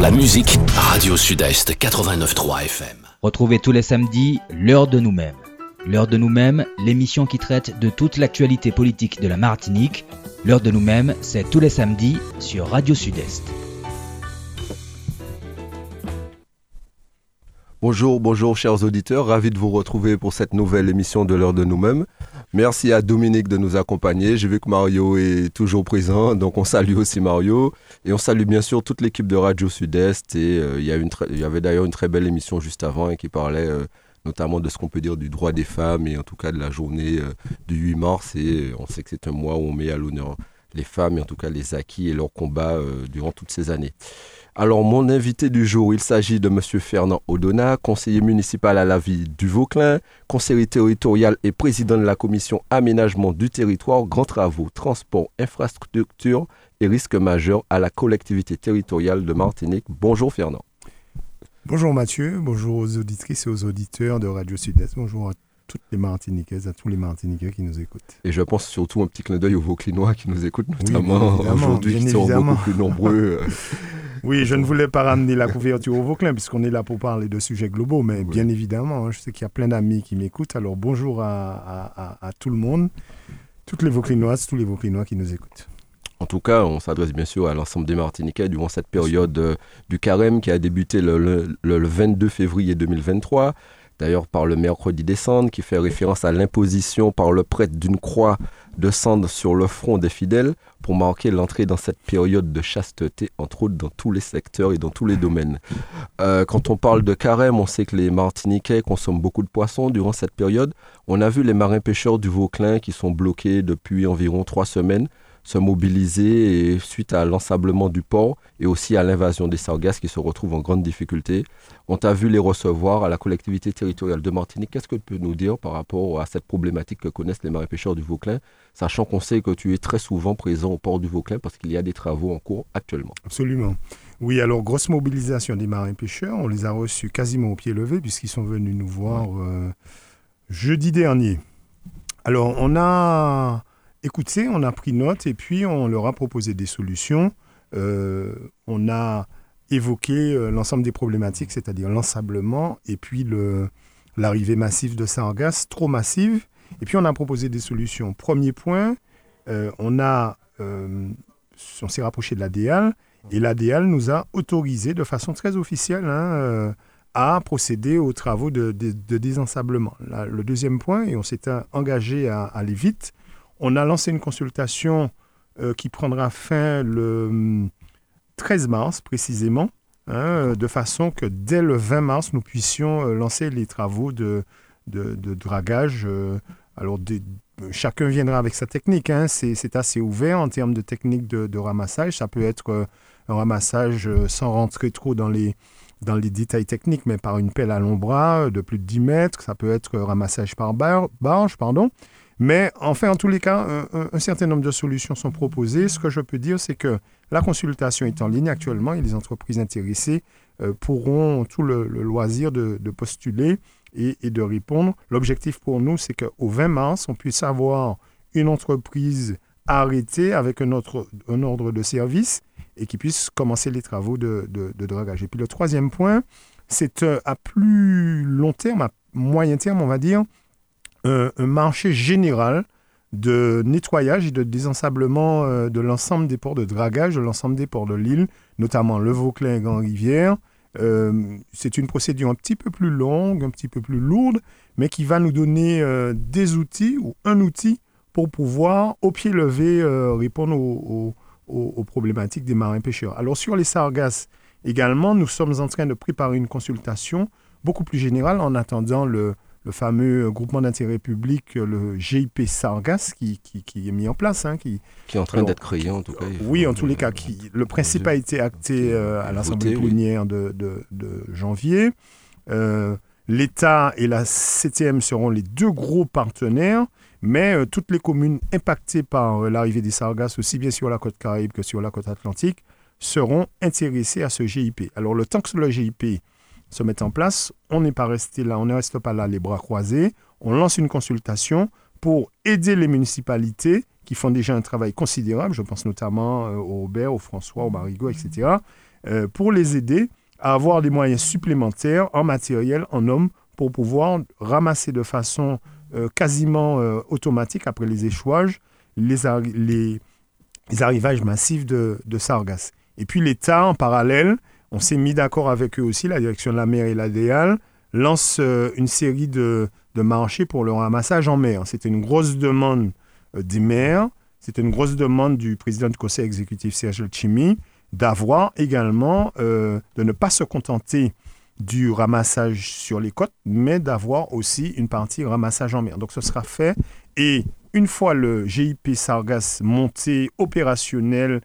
la musique Radio Sud-Est 89.3 FM. Retrouvez tous les samedis l'heure de nous-mêmes. L'heure de nous-mêmes, l'émission qui traite de toute l'actualité politique de la Martinique. L'heure de nous-mêmes, c'est tous les samedis sur Radio Sud-Est. Bonjour, bonjour chers auditeurs, ravi de vous retrouver pour cette nouvelle émission de l'heure de nous-mêmes. Merci à Dominique de nous accompagner. J'ai vu que Mario est toujours présent, donc on salue aussi Mario. Et on salue bien sûr toute l'équipe de Radio Sud-Est. Et euh, il, y avait d'ailleurs une très belle émission juste avant qui parlait euh, notamment de ce qu'on peut dire du droit des femmes et en tout cas de la journée euh, du 8 mars. Et on sait que c'est un mois où on met à l'honneur les femmes et en tout cas les acquis et leurs combats durant toutes ces années. Alors, mon invité du jour, il s'agit de M. Fernand Odona, conseiller municipal à la ville du Vauclin, conseiller territorial et président de la commission aménagement du territoire, grands travaux, transport, infrastructure et risques majeurs à la collectivité territoriale de Martinique. Bonjour Fernand. Bonjour Mathieu, bonjour aux auditrices et aux auditeurs de Radio Sud-Est, bonjour à toutes les Martiniquaises, à tous les Martiniquais qui nous écoutent. Et je pense surtout un petit clin d'œil aux Vauclinois qui nous écoutent, notamment aujourd'hui, qui sont beaucoup plus nombreux. Oui, je ne voulais pas ramener la couverture au Vauclin, puisqu'on est là pour parler de sujets globaux, mais bien évidemment, hein, je sais qu'il y a plein d'amis qui m'écoutent, alors bonjour à, tout le monde, toutes les Vauclinoises, tous les Vauclinois qui nous écoutent. En tout cas, on s'adresse bien sûr à l'ensemble des Martiniquais durant cette période euh, du carême qui a débuté le, le 22 février 2023 d'ailleurs par le mercredi des cendres, qui fait référence à l'imposition par le prêtre d'une croix de cendres sur le front des fidèles pour marquer l'entrée dans cette période de chasteté, entre autres dans tous les secteurs et dans tous les domaines. Euh, quand on parle de carême, on sait que les Martiniquais consomment beaucoup de poissons durant cette période. On a vu les marins pêcheurs du Vauclin qui sont bloqués depuis environ trois semaines se mobiliser et, suite à l'ensablement du port et aussi à l'invasion des sargasses qui se retrouvent en grande difficulté. On t'a vu les recevoir à la collectivité territoriale de Martinique. Qu'est-ce que tu peux nous dire par rapport à cette problématique que connaissent les marins pêcheurs du Vauclin, sachant qu'on sait que tu es très souvent présent au port du Vauclin parce qu'il y a des travaux en cours actuellement? Absolument. Oui, alors grosse mobilisation des marins pêcheurs. On les a reçus quasiment au pied levé puisqu'ils sont venus nous voir euh, jeudi dernier. Alors, on a écoutez, on a pris note et puis on leur a proposé des solutions. Euh, on a évoqué euh, l'ensemble des problématiques, c'est-à-dire l'ensablement et puis l'arrivée massive de sargasses, trop massive. Et puis on a proposé des solutions. Premier point, euh, on a, s'est rapproché de l'ADL et l'ADL nous a autorisé de façon très officielle hein, à procéder aux travaux de, désensablement. le deuxième point, et on s'est engagé à aller vite, on a lancé une consultation euh, qui prendra fin le 13 hum, mars précisément, hein, de façon que dès le 20 mars, nous puissions euh, lancer les travaux de, dragage. Euh, alors, chacun viendra avec sa technique. Hein, c'est assez ouvert en termes de technique de, ramassage. Ça peut être un ramassage sans rentrer trop dans les, dans les détails techniques, mais par une pelle à long bras de plus de 10 mètres. Ça peut être ramassage par barge, pardon. Mais enfin, en tous les cas, un, certain nombre de solutions sont proposées. Ce que je peux dire, c'est que la consultation est en ligne actuellement et les entreprises intéressées euh, pourront tout le, loisir de, postuler et, de répondre. L'objectif pour nous, c'est qu'au 20 mars, on puisse avoir une entreprise arrêtée avec un, ordre de service et qui puisse commencer les travaux de, de dragage. Et puis le troisième point, c'est euh, à plus long terme, à moyen terme, on va dire, un, marché général de nettoyage et de désensablement euh, de l'ensemble des ports de dragage, de l'ensemble des ports de l'île, notamment le Vauclin et Grand-Rivière. Euh, c'est une procédure un petit peu plus longue, un petit peu plus lourde, mais qui va nous donner euh, des outils ou un outil pour pouvoir, au pied levé, répondre aux, aux, problématiques des marins pêcheurs. Alors sur les sargasses également, nous sommes en train de préparer une consultation beaucoup plus générale en attendant le, le fameux groupement d'intérêt public, le GIP Sargas, qui, qui, est mis en place. Hein, qui, qui est en train d'être créé, en tout cas. Oui, en tous les cas. Qui, le principe a été acté euh, à l'Assemblée plénière de, de, janvier. Euh, L'État et la CTM seront les deux gros partenaires, mais euh, toutes les communes impactées par l'arrivée des sargasses, aussi bien sur la côte caraïbe que sur la côte atlantique, seront intéressées à ce GIP. Alors, le temps que le GIP se mettent en place. On n'est pas resté là, on ne reste pas là les bras croisés. On lance une consultation pour aider les municipalités qui font déjà un travail considérable. Je pense notamment euh, au Robert, au François, au Marigot, etc. euh, pour les aider à avoir des moyens supplémentaires en matériel, en hommes, pour pouvoir ramasser de façon euh, quasiment automatique après les échouages les arrivages massifs de, de sargasses. Et puis l'État, en parallèle, on s'est mis d'accord avec eux aussi, la direction de la mer et la DEAL, lance une série de, marchés pour le ramassage en mer. C'était une grosse demande des maires, c'était une grosse demande du président du conseil exécutif Serge Chimi d'avoir également, euh, de ne pas se contenter du ramassage sur les côtes, mais d'avoir aussi une partie ramassage en mer. Donc ce sera fait et une fois le GIP Sargas monté opérationnel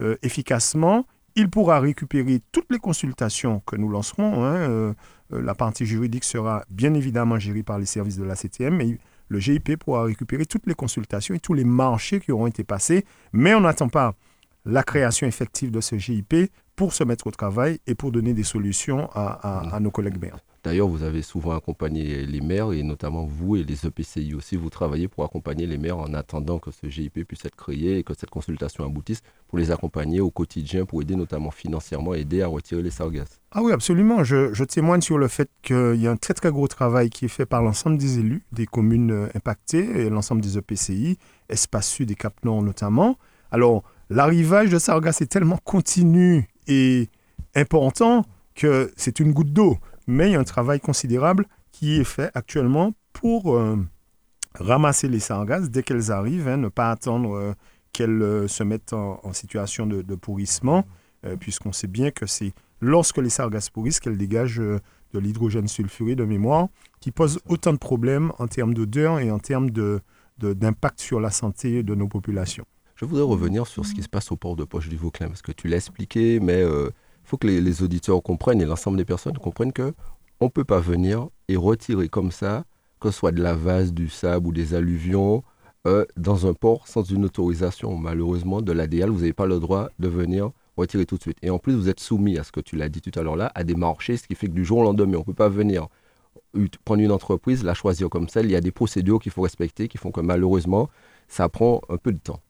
euh, efficacement, il pourra récupérer toutes les consultations que nous lancerons. Hein, euh, la partie juridique sera bien évidemment gérée par les services de la CTM, mais le GIP pourra récupérer toutes les consultations et tous les marchés qui auront été passés, mais on n'attend pas la création effective de ce GIP pour se mettre au travail et pour donner des solutions à, nos collègues maires. D'ailleurs, vous avez souvent accompagné les maires et notamment vous et les EPCI aussi. Vous travaillez pour accompagner les maires en attendant que ce GIP puisse être créé et que cette consultation aboutisse pour les accompagner au quotidien, pour aider notamment financièrement, aider à retirer les sargasses. Ah oui, absolument. Je, je témoigne sur le fait qu'il y a un très très gros travail qui est fait par l'ensemble des élus, des communes euh, impactées et l'ensemble des EPCI, Espace Sud et Cap Nord notamment. Alors, l'arrivage de sargasses est tellement continu et important que c'est une goutte d'eau mais il y a un travail considérable qui est fait actuellement pour euh, ramasser les sargasses dès qu'elles arrivent, hein, ne pas attendre euh, qu'elles euh, se mettent en, situation de, pourrissement, puisqu'on sait bien que c'est lorsque les sargasses pourrissent qu'elles dégagent de l'hydrogène sulfuré de mémoire, qui pose autant de problèmes en termes d'odeur et en termes d'impact sur la santé de nos populations. Je voudrais revenir sur ce qui se passe au port de Poche du Vauclin, parce que tu l'as expliqué, mais faut que les, auditeurs comprennent et l'ensemble des personnes comprennent que on peut pas venir et retirer comme ça, que ce soit de la vase, du sable ou des alluvions, euh, dans un port sans une autorisation. Malheureusement, de l'ADL, vous n'avez pas le droit de venir retirer tout de suite. Et en plus, vous êtes soumis à ce que tu l'as dit tout à l'heure là, à des marchés, ce qui fait que du jour au lendemain, on ne peut pas venir prendre une entreprise, la choisir comme celle. Il y a des procédures qu'il faut respecter qui font que malheureusement, ça prend un peu de temps.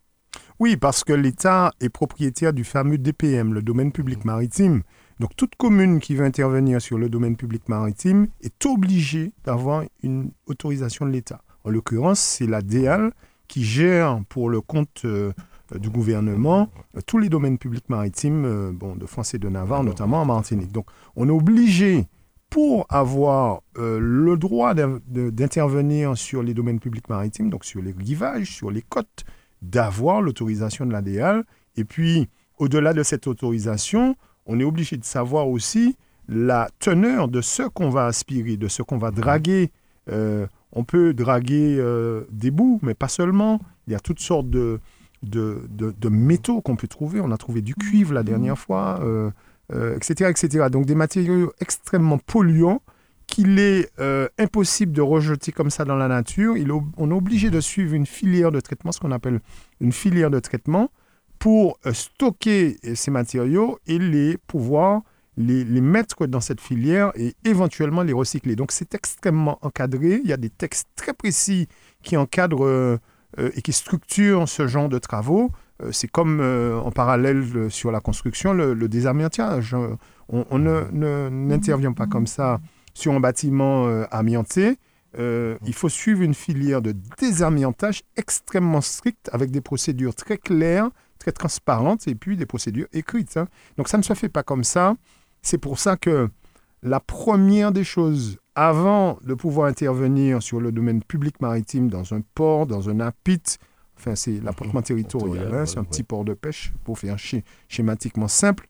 Oui, parce que l'État est propriétaire du fameux DPM, le domaine public maritime. Donc toute commune qui veut intervenir sur le domaine public maritime est obligée d'avoir une autorisation de l'État. En l'occurrence, c'est la DEAL qui gère pour le compte euh, du gouvernement euh, tous les domaines publics maritimes euh, bon, de France et de Navarre, notamment en Martinique. Donc on est obligé, pour avoir le droit d'intervenir sur les domaines publics maritimes, donc sur les rivages, sur les côtes, d'avoir l'autorisation de l'ADL. Et puis, au-delà de cette autorisation, on est obligé de savoir aussi la teneur de ce qu'on va aspirer, de ce qu'on va draguer. Euh, on peut draguer euh, des bouts, mais pas seulement. Il y a toutes sortes de, de, de, métaux qu'on peut trouver. On a trouvé du cuivre la dernière fois, etc., euh, etc. Donc des matériaux extrêmement polluants qu'il est euh, impossible de rejeter comme ça dans la nature. On est obligé de suivre une filière de traitement, ce qu'on appelle une filière de traitement, pour euh, stocker euh, ces matériaux et les pouvoir les, mettre dans cette filière et éventuellement les recycler. Donc c'est extrêmement encadré. Il y a des textes très précis qui encadrent et qui structurent ce genre de travaux. c'est comme en parallèle sur la construction, le, le. On, on n'intervient ne, pas comme ça sur un bâtiment euh, amianté, euh, il faut suivre une filière de désamiantage extrêmement stricte avec des procédures très claires, très transparentes et puis des procédures écrites. Hein. Donc ça ne se fait pas comme ça. C'est pour ça que la première des choses, avant de pouvoir intervenir sur le domaine public maritime dans un port, dans un apit, enfin c'est l'apportement territorial, hein, c'est un petit port de pêche pour faire schématiquement simple,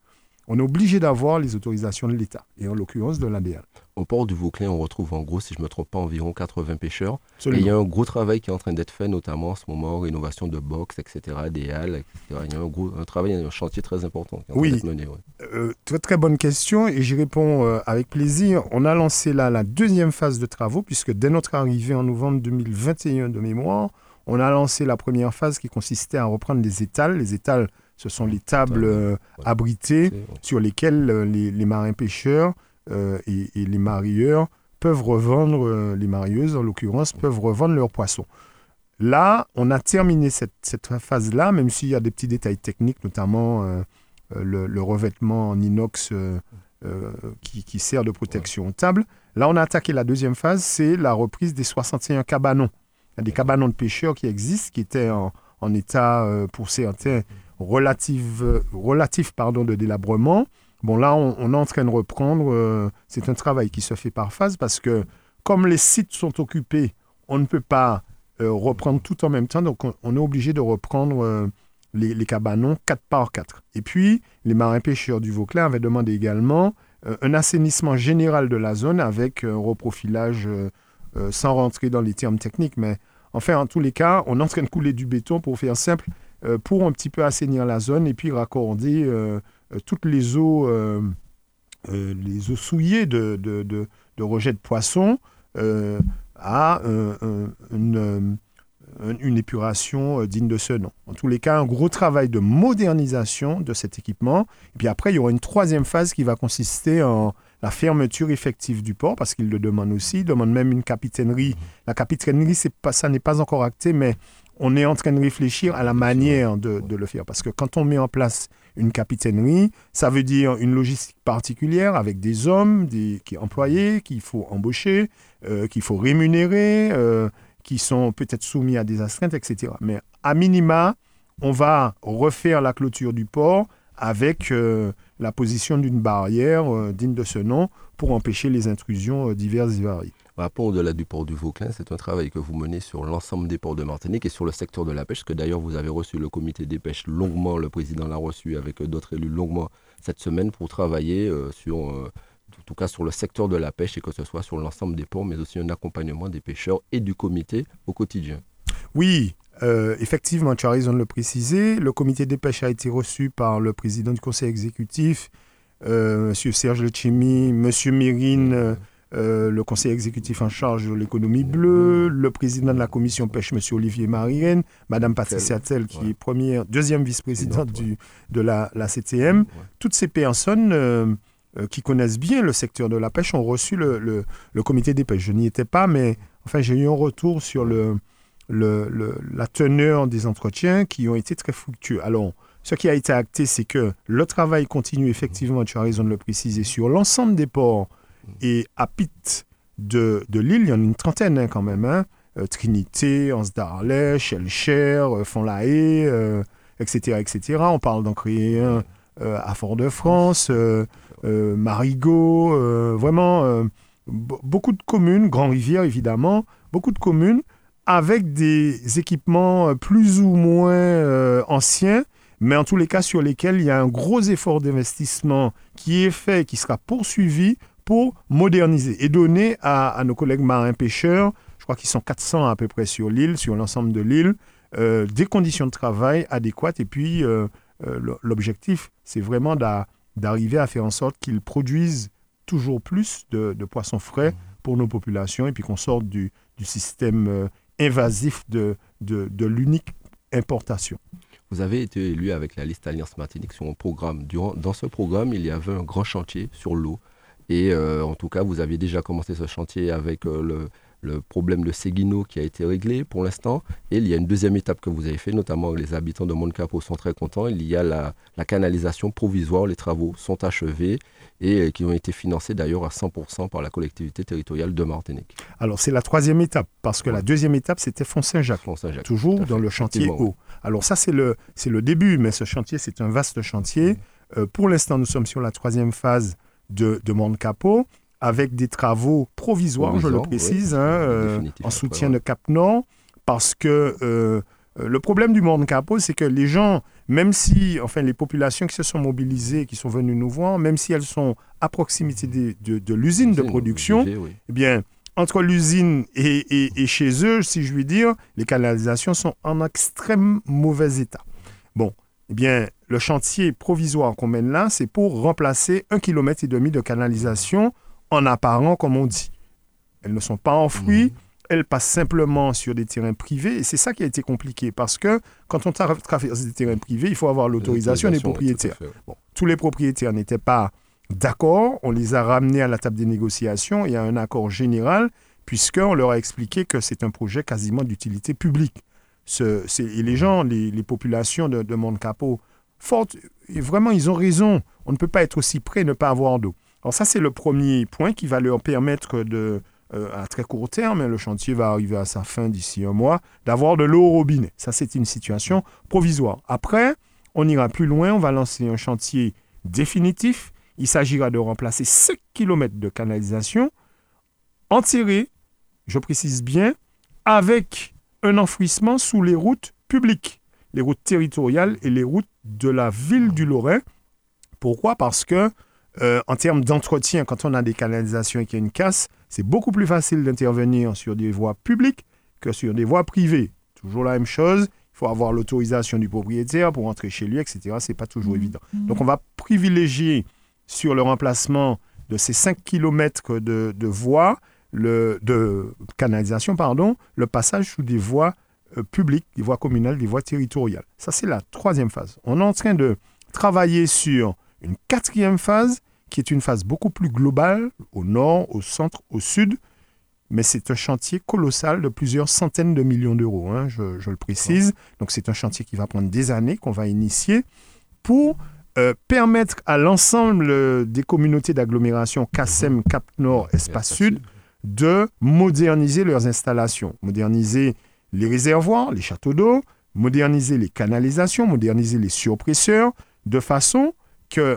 on est obligé d'avoir les autorisations de l'État, et en l'occurrence de l'ADL. Au port du Vauclin, on retrouve en gros, si je ne me trompe pas, environ 80 pêcheurs. Et il y a un gros travail qui est en train d'être fait, notamment en ce moment, rénovation de box, etc., des halles, etc. Il y a un, gros, un travail, un chantier très important qui est en oui. train d'être mené. Euh, très très bonne question et j'y réponds euh, avec plaisir. On a lancé là la deuxième phase de travaux puisque dès notre arrivée en novembre 2021 de mémoire, on a lancé la première phase qui consistait à reprendre les étals. Les étals, ce sont les tables euh, abritées sur lesquelles les, les marins pêcheurs euh, et, les marieurs peuvent revendre, euh, les marieuses en l'occurrence, peuvent revendre leurs poissons. Là, on a terminé cette, phase-là, même s'il y a des petits détails techniques, notamment euh, le, le, revêtement en inox qui, qui, sert de protection aux tables. Là, on a attaqué la deuxième phase, c'est la reprise des 61 cabanons. Il y a des cabanons de pêcheurs qui existent, qui étaient en, en état, pour certains, relatif, relatif pardon, de délabrement. Bon, là, on, est en train de reprendre. c'est un travail qui se fait par phase parce que, comme les sites sont occupés, on ne peut pas reprendre tout en même temps. Donc, on, est obligé de reprendre les, les, cabanons 4 par 4. Et puis, les marins pêcheurs du Vauclin avaient demandé également un assainissement général de la zone avec un reprofilage sans rentrer dans les termes techniques. Mais enfin, en tous les cas, on est en train de couler du béton pour faire simple, pour un petit peu assainir la zone et puis raccorder euh, toutes les eaux, euh, euh, les eaux souillées de, de, de, rejet de poissons à une, une, épuration digne de ce nom. En tous les cas, un gros travail de modernisation de cet équipement. Et puis après, il y aura une troisième phase qui va consister en la fermeture effective du port, parce qu'il le demande aussi. Il demande même une capitainerie. La capitainerie, pas, ça n'est pas encore acté, mais on est en train de réfléchir à la manière de, de, le faire. Parce que quand on met en place une capitainerie, ça veut dire une logistique particulière avec des hommes, des qui, employés qu'il faut embaucher, euh, qu'il faut rémunérer, euh, qui sont peut-être soumis à des astreintes, etc. Mais à minima, on va refaire la clôture du port avec euh, la position d'une barrière digne de ce nom pour empêcher les intrusions diverses et variées. Rapport au-delà du port du Vauclin, c'est un travail que vous menez sur l'ensemble des ports de Martinique et sur le secteur de la pêche, que d'ailleurs vous avez reçu le comité des pêches longuement, le président l'a reçu avec d'autres élus longuement cette semaine pour travailler euh, sur, euh, en tout cas sur le secteur de la pêche et que ce soit sur l'ensemble des ports, mais aussi un accompagnement des pêcheurs et du comité au quotidien. Oui, euh, effectivement, tu as raison de le préciser. Le comité des pêches a été reçu par le président du conseil exécutif, M. Serge Lechimi, M. Mérine. Euh, le conseil exécutif en charge de l'économie bleue, le président de la commission pêche, M. Olivier Marienne, Mme Patricia Tell, qui est première, deuxième vice-présidente de la, CTM. Toutes ces personnes euh, euh, qui connaissent bien le secteur de la pêche ont reçu le, comité des pêches. Je n'y étais pas, mais enfin, j'ai eu un retour sur le, la teneur des entretiens qui ont été très fructueux. Alors, ce qui a été acté, c'est que le travail continue effectivement, tu as raison de le préciser, sur l'ensemble des ports et à Pitt de, de l'île, il y en a une trentaine hein, quand même. Hein. Euh, Trinité, Anse d'Arlèche, Shellcher, euh, Font-la-Haye, etc., etc. On parle d'en créer un euh, à Fort-de-France, Marigot, vraiment beaucoup de communes, Grand-Rivière évidemment, beaucoup de communes avec des équipements plus ou moins anciens, mais en tous les cas sur lesquels il y a un gros effort d'investissement qui est fait, qui sera poursuivi pour moderniser et donner à, nos collègues marins-pêcheurs, je crois qu'ils sont 400 à peu près sur l'île, sur l'ensemble de l'île, euh, des conditions de travail adéquates. Et puis, euh, euh, l'objectif, c'est vraiment d'arriver à faire en sorte qu'ils produisent toujours plus de, poissons frais pour nos populations et puis qu'on sorte du, système invasif de, de, l'unique importation. Vous avez été élu avec la liste Alliance Martinique sur un programme. Durant, dans ce programme, il y avait un grand chantier sur l'eau et euh, en tout cas, vous aviez déjà commencé ce chantier avec euh, le, problème de Seguino qui a été réglé pour l'instant. Et il y a une deuxième étape que vous avez fait, notamment les habitants de Moncapo sont très contents. Il y a la, canalisation provisoire. Les travaux sont achevés et euh, qui ont été financés d'ailleurs à 100% par la collectivité territoriale de Martinique. Alors c'est la troisième étape, parce que la deuxième étape, c'était Font-Saint-Jacques, toujours dans le chantier haut. Alors ça, c'est le, le début, mais ce chantier, c'est un vaste chantier. pour l'instant, nous sommes sur la troisième phase de, de Monde Capot, avec des travaux provisoires, je le précise, hein, euh, en soutien de Cap Nord, parce que euh, le problème du Monde Capot, c'est que les gens, même si, enfin, les populations qui se sont mobilisées, qui sont venues nous voir, même si elles sont à proximité de, de, l'usine de production, eh bien, entre l'usine et, et, chez eux, si je puis dire, les canalisations sont en extrêmement mauvais état. Eh bien, le chantier provisoire qu'on mène là, c'est pour remplacer un kilomètre et demi de canalisation en apparent, comme on dit. Elles ne sont pas enfouies, mhm. elles passent simplement sur des terrains privés. Et c'est ça qui a été compliqué, parce que quand on traverse des terrains privés, il faut avoir l'autorisation des propriétaires. tous les propriétaires n'étaient pas d'accord. On les a ramenés à la table des négociations et à un accord général, puisqu'on leur a expliqué que c'est un projet quasiment d'utilité publique. Et les gens, les, populations de, de Capot, vraiment, ils ont raison. On ne peut pas être aussi près ne pas avoir d'eau. Alors ça, c'est le premier point qui va leur permettre de, euh, à très court terme, hein, le chantier va arriver à sa fin d'ici un mois, d'avoir de l'eau au robinet. Ça, c'est une situation provisoire. Après, on ira plus loin, on va lancer un chantier définitif. Il s'agira de remplacer 5 km de canalisation enterrés, je précise bien, avec un enfouissement sous les routes publiques, les routes territoriales et les routes de la ville du Lorrain. Pourquoi? Parce que euh, en termes d'entretien, quand on a des canalisations et qu'il y a une casse, c'est beaucoup plus facile d'intervenir sur des voies publiques que sur des voies privées. Toujours la même chose. Il faut avoir l'autorisation du propriétaire pour entrer chez lui, etc. Ce n'est pas toujours mmh. évident. Mmh. Donc, on va privilégier sur le remplacement de ces 5 km de, de voies, le, de canalisation, pardon, le passage sous des voies euh, publiques, des voies communales, des voies territoriales. Ça, c'est la troisième phase. On est en train de travailler sur une quatrième phase qui est une phase beaucoup plus globale, au nord, au centre, au sud, mais c'est un chantier colossal de plusieurs centaines de millions d'euros, hein, je, le précise. Donc c'est un chantier qui va prendre des années, qu'on va initier, pour euh, permettre à l'ensemble des communautés d'agglomération CASEM. Cap Nord, Espace Sud, de moderniser leurs installations, moderniser les réservoirs, les châteaux d'eau, moderniser les canalisations, moderniser les surpresseurs, de façon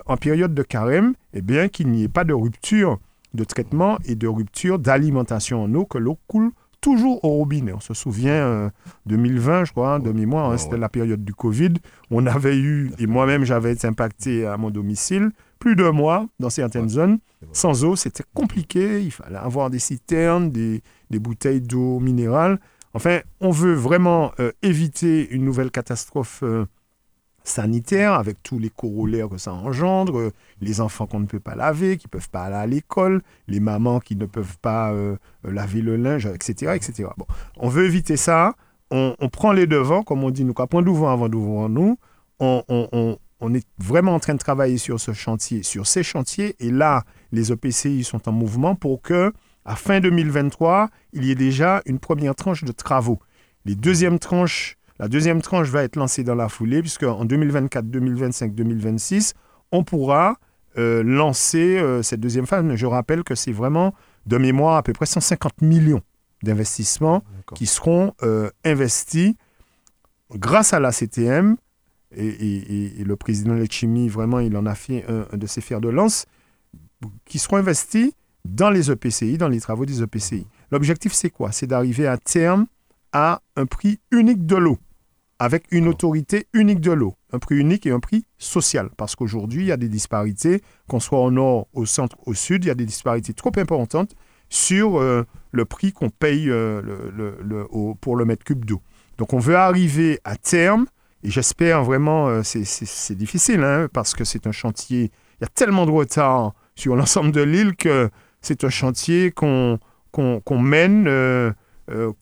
en période de carême, eh bien, qu'il n'y ait pas de rupture de traitement et de rupture d'alimentation en eau, que l'eau coule toujours au robinet. On se souvient 2020, euh, je crois, hein, de mémoire, hein, c'était la période du Covid. On avait eu, et moi-même j'avais été impacté à mon domicile, plus d'un mois dans certaines zones. Sans eau, c'était compliqué. Il fallait avoir des citernes, des, bouteilles d'eau minérale. Enfin, on veut vraiment euh, éviter une nouvelle catastrophe euh, sanitaire, avec tous les corollaires que ça engendre, les enfants qu'on ne peut pas laver, qui ne peuvent pas aller à l'école, les mamans qui ne peuvent pas euh, laver le linge, etc. etc. Bon, on veut éviter ça, on, prend les devants, comme on dit, nous, point d'ouvrir avant d'ouvrir nous, on, on, on, est vraiment en train de travailler sur ce chantier, sur ces chantiers, et là, les EPCI sont en mouvement pour que, à fin 2023, il y ait déjà une première tranche de travaux. Les deuxièmes tranches la deuxième tranche va être lancée dans la foulée, puisque en 2024, 2025, 2026, on pourra euh, lancer euh, cette deuxième phase. je rappelle que c'est vraiment, de mémoire, à peu près 150 millions d'investissements qui seront euh, investis grâce à la CTM. Et, le président Lechimi, vraiment, il en a fait un, de ses fers de lance, qui seront investis dans les EPCI, dans les travaux des EPCI. L'objectif, c'est quoi? C'est d'arriver à terme à un prix unique de l'eau avec une autorité unique de l'eau, un prix unique et un prix social. Parce qu'aujourd'hui, il y a des disparités, qu'on soit au nord, au centre, au sud, il y a des disparités trop importantes sur euh, le prix qu'on paye euh, pour le mètre cube d'eau. Donc on veut arriver à terme, et j'espère vraiment, euh, c'est difficile, hein, parce que c'est un chantier, il y a tellement de retard sur l'ensemble de l'île que c'est un chantier qu'on mène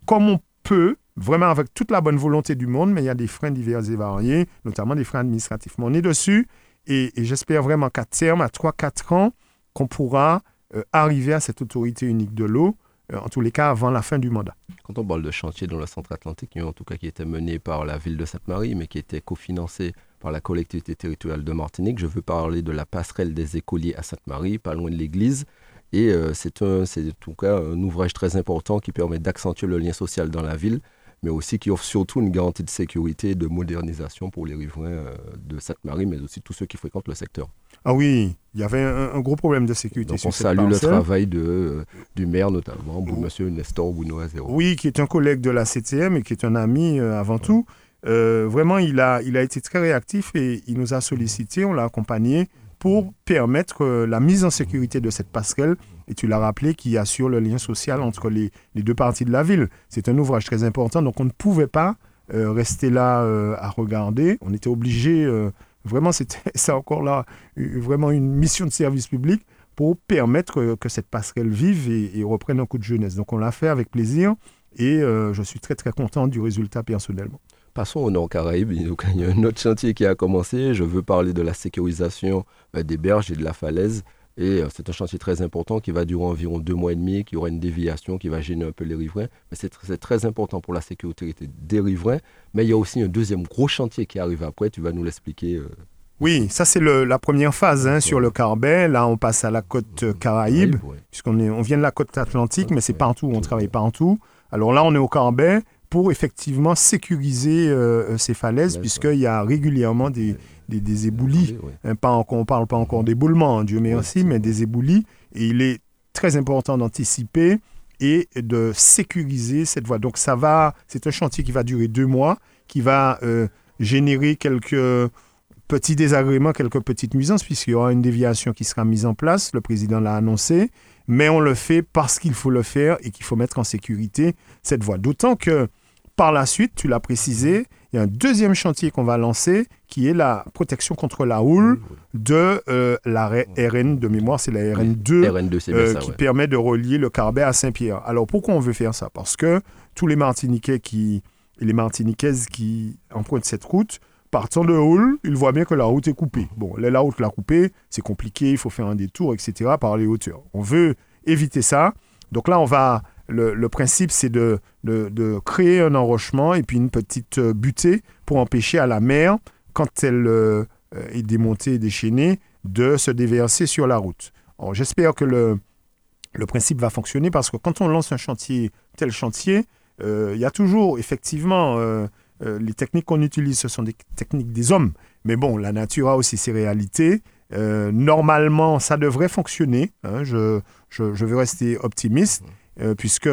comme on peut, vraiment avec toute la bonne volonté du monde, mais il y a des freins divers et variés, notamment des freins administratifs. Mais on est dessus et, j'espère vraiment qu'à terme, à 3-4 ans, qu'on pourra euh, arriver à cette autorité unique de l'eau, euh, en tous les cas avant la fin du mandat. Quand on parle de chantier dans le centre atlantique, en tout cas qui était mené par la ville de Sainte-Marie, mais qui était cofinancé par la collectivité territoriale de Martinique, je veux parler de la passerelle des écoliers à Sainte-Marie, pas loin de l'église. Et euh, c'est en tout cas un ouvrage très important qui permet d'accentuer le lien social dans la ville mais aussi qui offre surtout une garantie de sécurité et de modernisation pour les riverains euh, de Sainte-Marie, mais aussi tous ceux qui fréquentent le secteur. Ah oui, il y avait un, gros problème de sécurité. Donc on salue le travail de, euh, du maire notamment, M. Nestor Bounoazero. Oui, qui est un collègue de la CTM et qui est un ami euh, avant tout. vraiment, il a, il a été très réactif et il nous a sollicité, on l'a accompagné pour permettre la mise en sécurité de cette passerelle et tu l'as rappelé, qui assure le lien social entre les, deux parties de la ville. C'est un ouvrage très important, donc on ne pouvait pas euh, rester là euh, à regarder. On était obligé, euh, vraiment, c'est encore là, vraiment une mission de service public pour permettre que cette passerelle vive et, reprenne un coup de jeunesse. Donc on l'a fait avec plaisir et je suis très très content du résultat personnellement. Passons au Nord Caraïbes. Il y a un autre chantier qui a commencé. Je veux parler de la sécurisation des berges et de la falaise. Et euh, c'est un chantier très important qui va durer environ deux mois et demi, qui aura une déviation qui va gêner un peu les riverains. Mais c'est très, important pour la sécurité des riverains. Mais il y a aussi un deuxième gros chantier qui arrive après. Tu vas nous l'expliquer. Euh, Oui, ça c'est la première phase hein, sur le Carbet. Là, on passe à la côte euh, Caraïbe, Ouais. puisqu'on on vient de la côte atlantique, mais c'est partout, on travaille partout. Alors là, on est au Carbet pour effectivement sécuriser euh, ces falaises, puisqu'il y a régulièrement des, des, des éboulis. Hein, pas encore- on ne parle pas encore d'éboulement, hein, Dieu merci, mais des éboulis. Et il est très important d'anticiper et de sécuriser cette voie. Donc ça va, c'est un chantier qui va durer deux mois, qui va euh, générer quelques petits désagréments, quelques petites nuisances, puisqu'il y aura une déviation qui sera mise en place, le président l'a annoncé, mais on le fait parce qu'il faut le faire et qu'il faut mettre en sécurité cette voie. D'autant que par la suite, tu l'as précisé, il y a un deuxième chantier qu'on va lancer qui est la protection contre la houle de euh, la RN de mémoire, c'est la RN2 RN2, c'est bien euh, ça. qui ouais. permet de relier le Carbet à Saint-Pierre. Alors pourquoi on veut faire ça? Parce que tous les Martiniquais qui, et les Martiniquaises qui empruntent cette route, partant de Hull, ils voient bien que la route est coupée. Bon, là, la route l'a coupée, c'est compliqué, il faut faire un détour, etc. par les hauteurs. On veut éviter ça. Donc là, on va. Le, principe, c'est de, de, créer un enrochement et puis une petite euh, butée pour empêcher à la mer, quand elle euh, est démontée et déchaînée, de se déverser sur la route. J'espère que le, le principe va fonctionner parce que quand on lance un chantier, tel chantier, euh, il y a toujours, effectivement, les techniques qu'on utilise, ce sont des techniques des hommes. Mais bon, la nature a aussi ses réalités. Normalement, ça devrait fonctionner. hein. je, je, je veux rester optimiste euh, puisque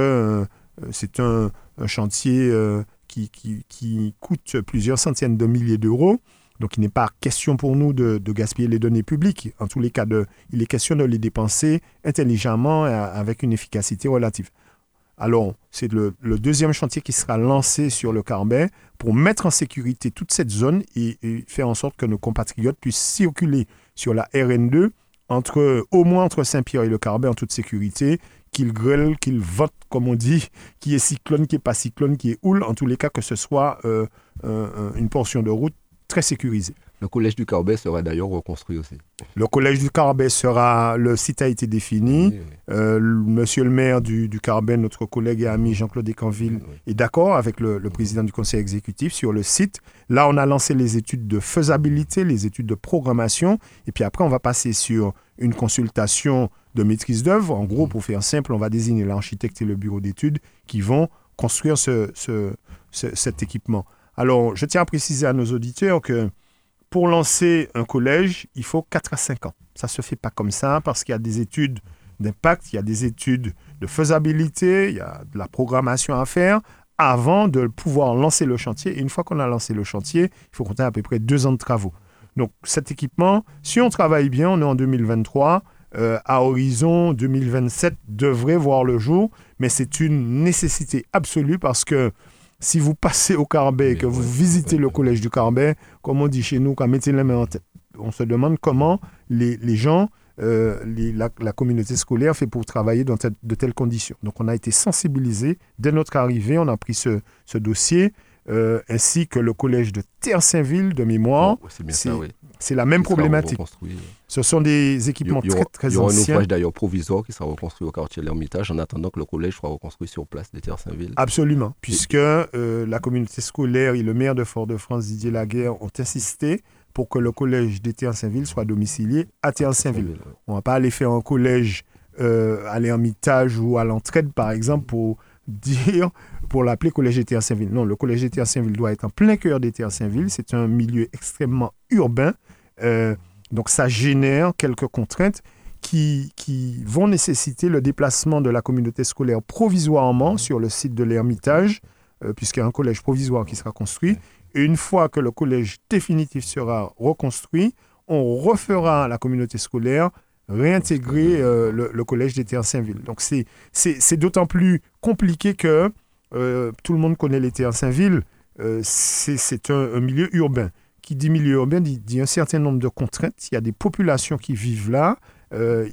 euh, c'est un, chantier euh, qui, qui, coûte plusieurs centaines de milliers d'euros. Donc, il n'est pas question pour nous de, gaspiller les données publiques. En tous les cas, de, il est question de les dépenser intelligemment et avec une efficacité relative. Alors, c'est le, le deuxième chantier qui sera lancé sur le Carbet pour mettre en sécurité toute cette zone et, et faire en sorte que nos compatriotes puissent circuler sur la RN2 entre, au moins entre Saint-Pierre et le Carbet en toute sécurité, qu'ils grêlent, qu'ils votent, comme on dit, qui est cyclone, qui est pas cyclone, qui est houle, en tous les cas que ce soit euh, un- un- une portion de route très sécurisée. Le collège du Carbet sera d'ailleurs reconstruit aussi. Le collège du Carbet sera, le site a été défini. Oui, oui. Euh, monsieur le maire du, du Carbet, notre collègue et ami Jean-Claude Descanville, Oui. est d'accord avec le, le président du conseil exécutif sur le site. Là, on a lancé les études de faisabilité, les études de programmation, et puis après, on va passer sur une consultation de maîtrise d'œuvre. En gros, pour faire simple, on va désigner l'architecte et le bureau d'études qui vont construire ce- ce- ce- cet équipement. Alors, je tiens à préciser à nos auditeurs que pour lancer un collège, il faut 4 à 5 ans. Ça ne se fait pas comme ça parce qu'il y a des études d'impact, il y a des études de faisabilité, il y a de la programmation à faire avant de pouvoir lancer le chantier. Et une fois qu'on a lancé le chantier, il faut compter à peu près deux ans de travaux. Donc cet équipement, si on travaille bien, on est en 2023, euh, à horizon 2027 devrait voir le jour, mais c'est une nécessité absolue parce que si vous passez au Carbet et que vous visitez le collège du Carbet, comme on dit chez nous, quand mettez les mains en tête. On se demande comment les, les gens, euh, les- la, la communauté scolaire fait pour travailler dans de telles conditions. Donc on a été sensibilisés dès notre arrivée, on a pris ce, ce dossier, euh, ainsi que le collège de Terre-Saint-Ville de mémoire. Oh, c'est bien ça, oui. C'est la même problématique. Ce sont des équipements il y très aura, très il y aura un ouvrage d'ailleurs provisoire qui sera reconstruit au quartier de l'Ermitage en attendant que le collège soit reconstruit sur place des Terre-Saint-Ville. Absolument, puisque euh, la communauté scolaire et le maire de Fort-de-France, Didier Laguerre, ont insisté pour que le collège des Terre-Saint-Ville soit domicilié à Terre-Saint-Ville. ouais. On ne va pas aller faire un collège euh, à l'Ermitage ou à l'entraide, par exemple, pour dire, pour l'appeler collège des Terre-Saint-Ville. Non, le collège des Terre-Saint-Ville doit être en plein cœur des Terre-Saint-Ville. C'est un milieu extrêmement urbain. Euh, donc ça génère quelques contraintes qui, qui vont nécessiter le déplacement de la communauté scolaire provisoirement sur le site de l'Ermitage, euh, puisqu'il y a un collège provisoire qui sera construit. Et une fois que le collège définitif sera reconstruit, on refera la communauté scolaire réintégrer euh, le, collège des Terres-Saint-Ville. Donc c'est- d'autant plus compliqué que euh, tout le monde connaît les Terres-Saint-Ville. Euh, c'est un, milieu urbain. Qui dit milieu urbain dit, un certain nombre de contraintes. Il y a des populations qui vivent là.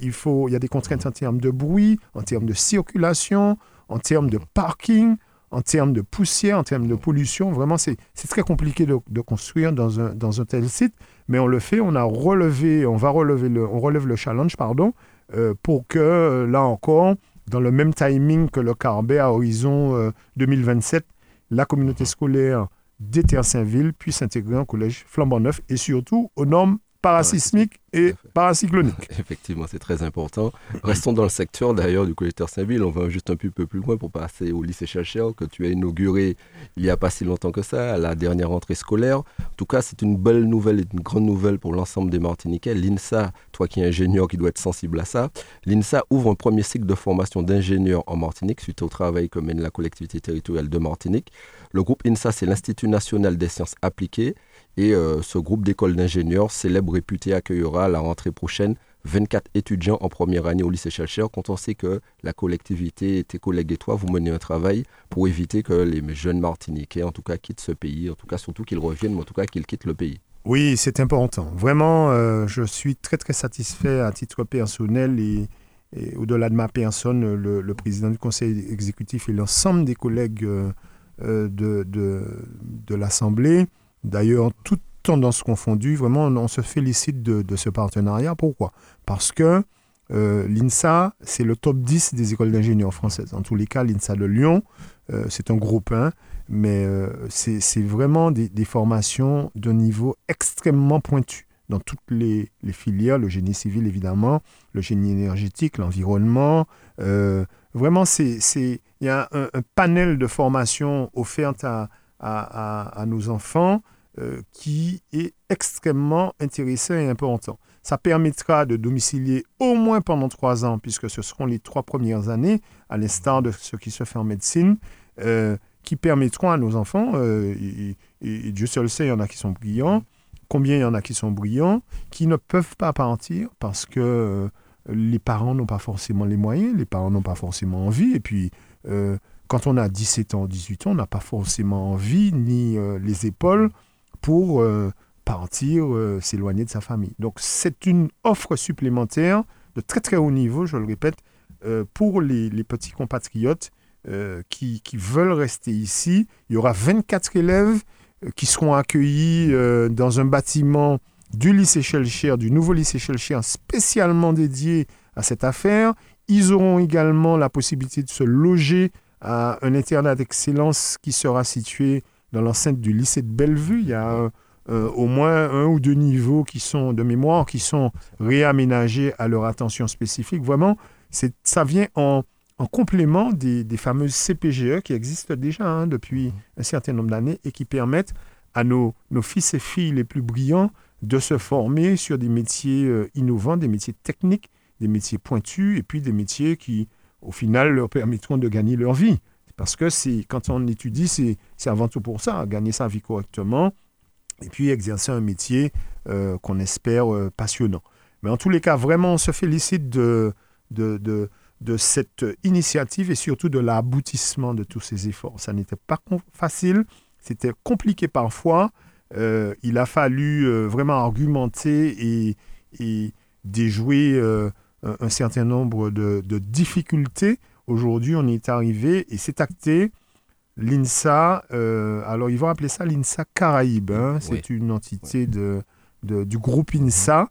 Il, faut, il y a des contraintes en termes de bruit, en termes de circulation, en termes de parking, en termes de poussière, en termes de pollution. Vraiment, c'est c'est très compliqué de, de construire dans un, dans un tel site. Mais on le fait, on a relevé, on va relever le, on relève le challenge, pardon, euh, pour que, euh, là encore, dans le même timing que le Carbet à horizon euh, 2027, la communauté scolaire d'Éther-Saint-Ville puisse s'intégrer en collège flambant neuf et surtout aux normes parasismique et paracyclonique. Effectivement, c'est très important. Restons dans le secteur d'ailleurs du collecteur Saint-Ville. On va juste un peu plus loin pour passer au lycée Chalcher que tu as inauguré il n'y a pas si longtemps que ça, à la dernière rentrée scolaire. En tout cas, c'est une belle nouvelle et une grande nouvelle pour l'ensemble des Martiniquais. L'INSA, toi qui es ingénieur qui doit être sensible à ça, l'INSA ouvre un premier cycle de formation d'ingénieurs en Martinique suite au travail que mène la collectivité territoriale de Martinique. Le groupe INSA, c'est l'Institut national des sciences appliquées et euh, ce groupe d'écoles d'ingénieurs célèbre réputé accueillera la rentrée prochaine 24 étudiants en première année au lycée Chalcher quand on sait que la collectivité, tes collègues et toi, vous menez un travail pour éviter que les jeunes Martiniquais, en tout cas, quittent ce pays, en tout cas, surtout qu'ils reviennent, mais en tout cas, qu'ils quittent le pays. Oui, c'est important. Vraiment, euh, je suis très, très satisfait à titre personnel et, au-delà de ma personne, le, président du conseil exécutif et l'ensemble des collègues euh, de l'Assemblée D'ailleurs, toute tendance confondue, vraiment, on se félicite de, ce partenariat. Pourquoi? Parce que euh, l'INSA, c'est le top 10 des écoles d'ingénieurs françaises. En tous les cas, l'INSA de Lyon, euh, c'est un groupe 1, mais euh, c'est vraiment des, formations d'un niveau extrêmement pointu dans toutes les, filières, le génie civil évidemment, le génie énergétique, l'environnement. vraiment, il y a un, panel de formations offertes à, à, nos enfants euh, qui est extrêmement intéressant et important. Ça permettra de domicilier au moins pendant trois ans, puisque ce seront les trois premières années, à l'instar de ce qui se fait en médecine, euh, qui permettront à nos enfants, euh, et, Dieu seul sait, il y en a qui sont brillants, combien il y en a qui sont brillants, qui ne peuvent pas partir parce que les parents n'ont pas forcément les moyens, les parents n'ont pas forcément envie, et puis quand on a 17 ans, 18 ans, on n'a pas forcément envie ni euh, les épaules pour euh, partir, euh, s'éloigner de sa famille. Donc c'est une offre supplémentaire de très très haut niveau, je le répète, pour les, petits compatriotes qui, veulent rester ici. Il y aura 24 élèves qui seront accueillis dans un bâtiment du lycée du nouveau lycée Shelcher, spécialement dédié à cette affaire. Ils auront également la possibilité de se loger à un internat d'excellence qui sera situé dans l'enceinte du lycée de Bellevue. Il y a euh, au moins un ou deux niveaux qui sont de mémoire, qui sont réaménagés à leur attention spécifique. Vraiment, ça vient en, complément des, fameuses CPGE qui existent déjà hein, depuis un certain nombre d'années et qui permettent à nos, fils et filles les plus brillants de se former sur des métiers euh, innovants, des métiers techniques, des métiers pointus et puis des métiers qui, au final, leur permettront de gagner leur vie. Parce que quand on étudie, c'est avant tout pour ça, gagner sa vie correctement et puis exercer un métier euh, qu'on espère euh, passionnant. Mais en tous les cas, vraiment, on se félicite de, de, de, cette initiative et surtout de l'aboutissement de tous ces efforts. Ça n'était pas facile, c'était compliqué parfois. Euh, il a fallu vraiment argumenter et, et déjouer un certain nombre de, difficultés. Aujourd'hui, on est arrivé et c'est acté. L'INSA, euh, alors ils vont appeler ça l'INSA Caraïbes. Hein. c'est une entité de, du groupe INSA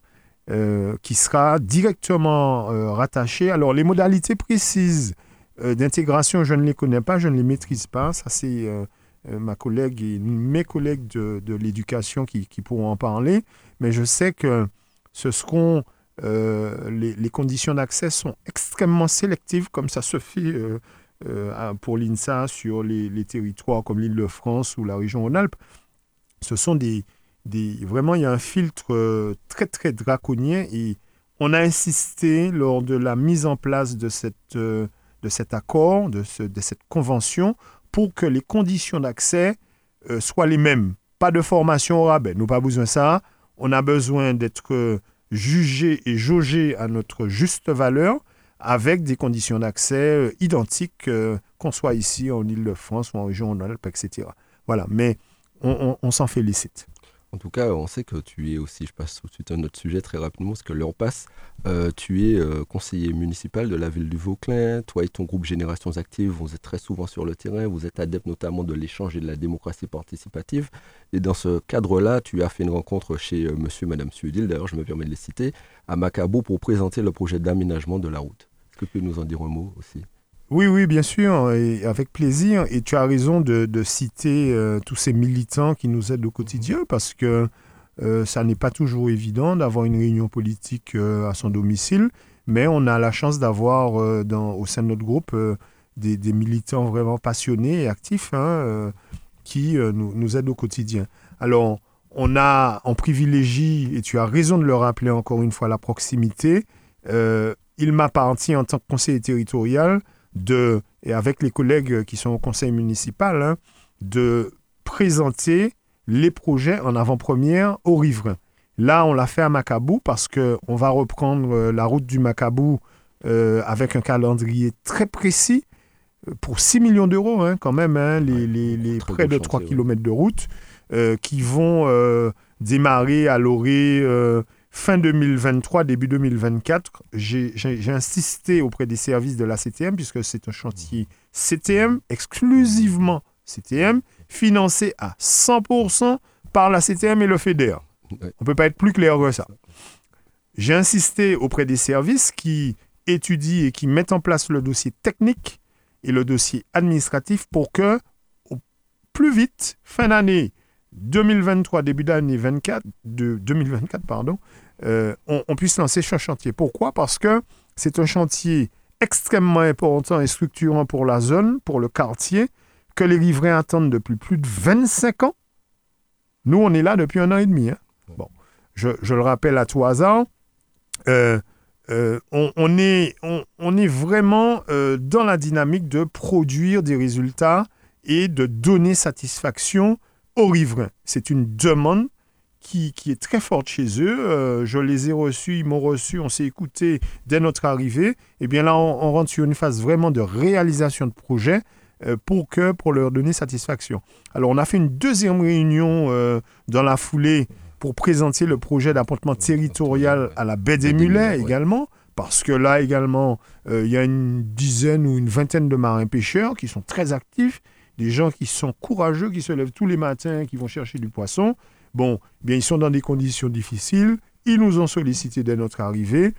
euh, qui sera directement euh, rattachée. Alors les modalités précises d'intégration, je ne les connais pas, je ne les maîtrise pas. Ça, c'est ma collègue et mes collègues de, de l'éducation qui, qui, pourront en parler. Mais je sais que ce seront euh, les, conditions d'accès sont extrêmement sélectives, comme ça se fait euh, euh, pour l'INSA sur les, territoires comme l'île de France ou la région Rhône-Alpes. Ce sont des, Vraiment, il y a un filtre très, très draconien et on a insisté lors de la mise en place de, cette, de cet accord, de, ce, de cette convention, pour que les conditions d'accès soient les mêmes. Pas de formation au rabais, nous pas besoin de ça. On a besoin d'être jugé et jaugé à notre juste valeur avec des conditions d'accès euh, identiques euh, qu'on soit ici en Ile-de-France ou en région Rhône-Alpes, etc. Voilà, mais on s'en félicite. En tout cas, on sait que tu es aussi, je passe tout de suite à un autre sujet très rapidement, parce que l'heure passe, euh, tu es euh, conseiller municipal de la ville du Vauclin, toi et ton groupe Générations Actives, vous êtes très souvent sur le terrain, vous êtes adepte notamment de l'échange et de la démocratie participative, et dans ce cadre-là, tu as fait une rencontre chez euh, monsieur et madame Suedil, d'ailleurs je me permets de les citer, à Macabo pour présenter le projet d'aménagement de la route. Est-ce que tu peux nous en dire un mot aussi? Oui, oui, bien sûr, et avec plaisir. Et tu as raison de, citer euh, tous ces militants qui nous aident au quotidien parce que euh, ça n'est pas toujours évident d'avoir une réunion politique euh, à son domicile, mais on a la chance d'avoir au sein de notre groupe des, militants vraiment passionnés et actifs hein, qui nous, aident au quotidien. Alors, on a, on privilégie, et tu as raison de le rappeler encore une fois, la proximité. Il m'appartient en tant que conseiller territorial de, et avec les collègues qui sont au conseil municipal, hein, de présenter les projets en avant-première aux riverains. Là, on l'a fait à Macabou parce qu'on va reprendre euh, la route du Macabou euh, avec un calendrier très précis euh, pour 6 millions d'euros hein, quand même, hein, les, les- les Très près de 3 chantier, km de route euh, qui vont euh, démarrer à l'orée fin 2023, début 2024. J'ai insisté auprès des services de la CTM puisque c'est un chantier CTM, exclusivement CTM, financé à 100% par la CTM et le FEDER. On ne peut pas être plus clair que ça. J'ai insisté auprès des services qui étudient et qui mettent en place le dossier technique et le dossier administratif pour que, au plus vite, fin d'année 2023, début d'année 24, de 2024, pardon, euh, on, puisse lancer ce chantier. Pourquoi? Parce que c'est un chantier extrêmement important et structurant pour la zone, pour le quartier, que les riverains attendent depuis plus de 25 ans. Nous, on est là depuis un an et demi. hein. Bon, je, je le rappelle à tout hasard, euh, euh, on, est, on, est vraiment euh, dans la dynamique de produire des résultats et de donner satisfaction aux riverains. C'est une demande qui, qui est très forte chez eux. Euh, je les ai reçus, ils m'ont reçu, on s'est écouté dès notre arrivée. Et bien là, on, on rentre sur une phase vraiment de réalisation de projet euh, pour, que, pour leur donner satisfaction. Alors, on a fait une deuxième réunion euh, dans la foulée pour présenter le projet d'appontement territorial à la baie des Mulets également, parce que là également, il y a une dizaine ou une vingtaine de marins-pêcheurs qui sont très actifs, des gens qui sont courageux, qui se lèvent tous les matins, qui vont chercher du poisson. Bon, eh bien, ils sont dans des conditions difficiles. Ils nous ont sollicité dès notre arrivée.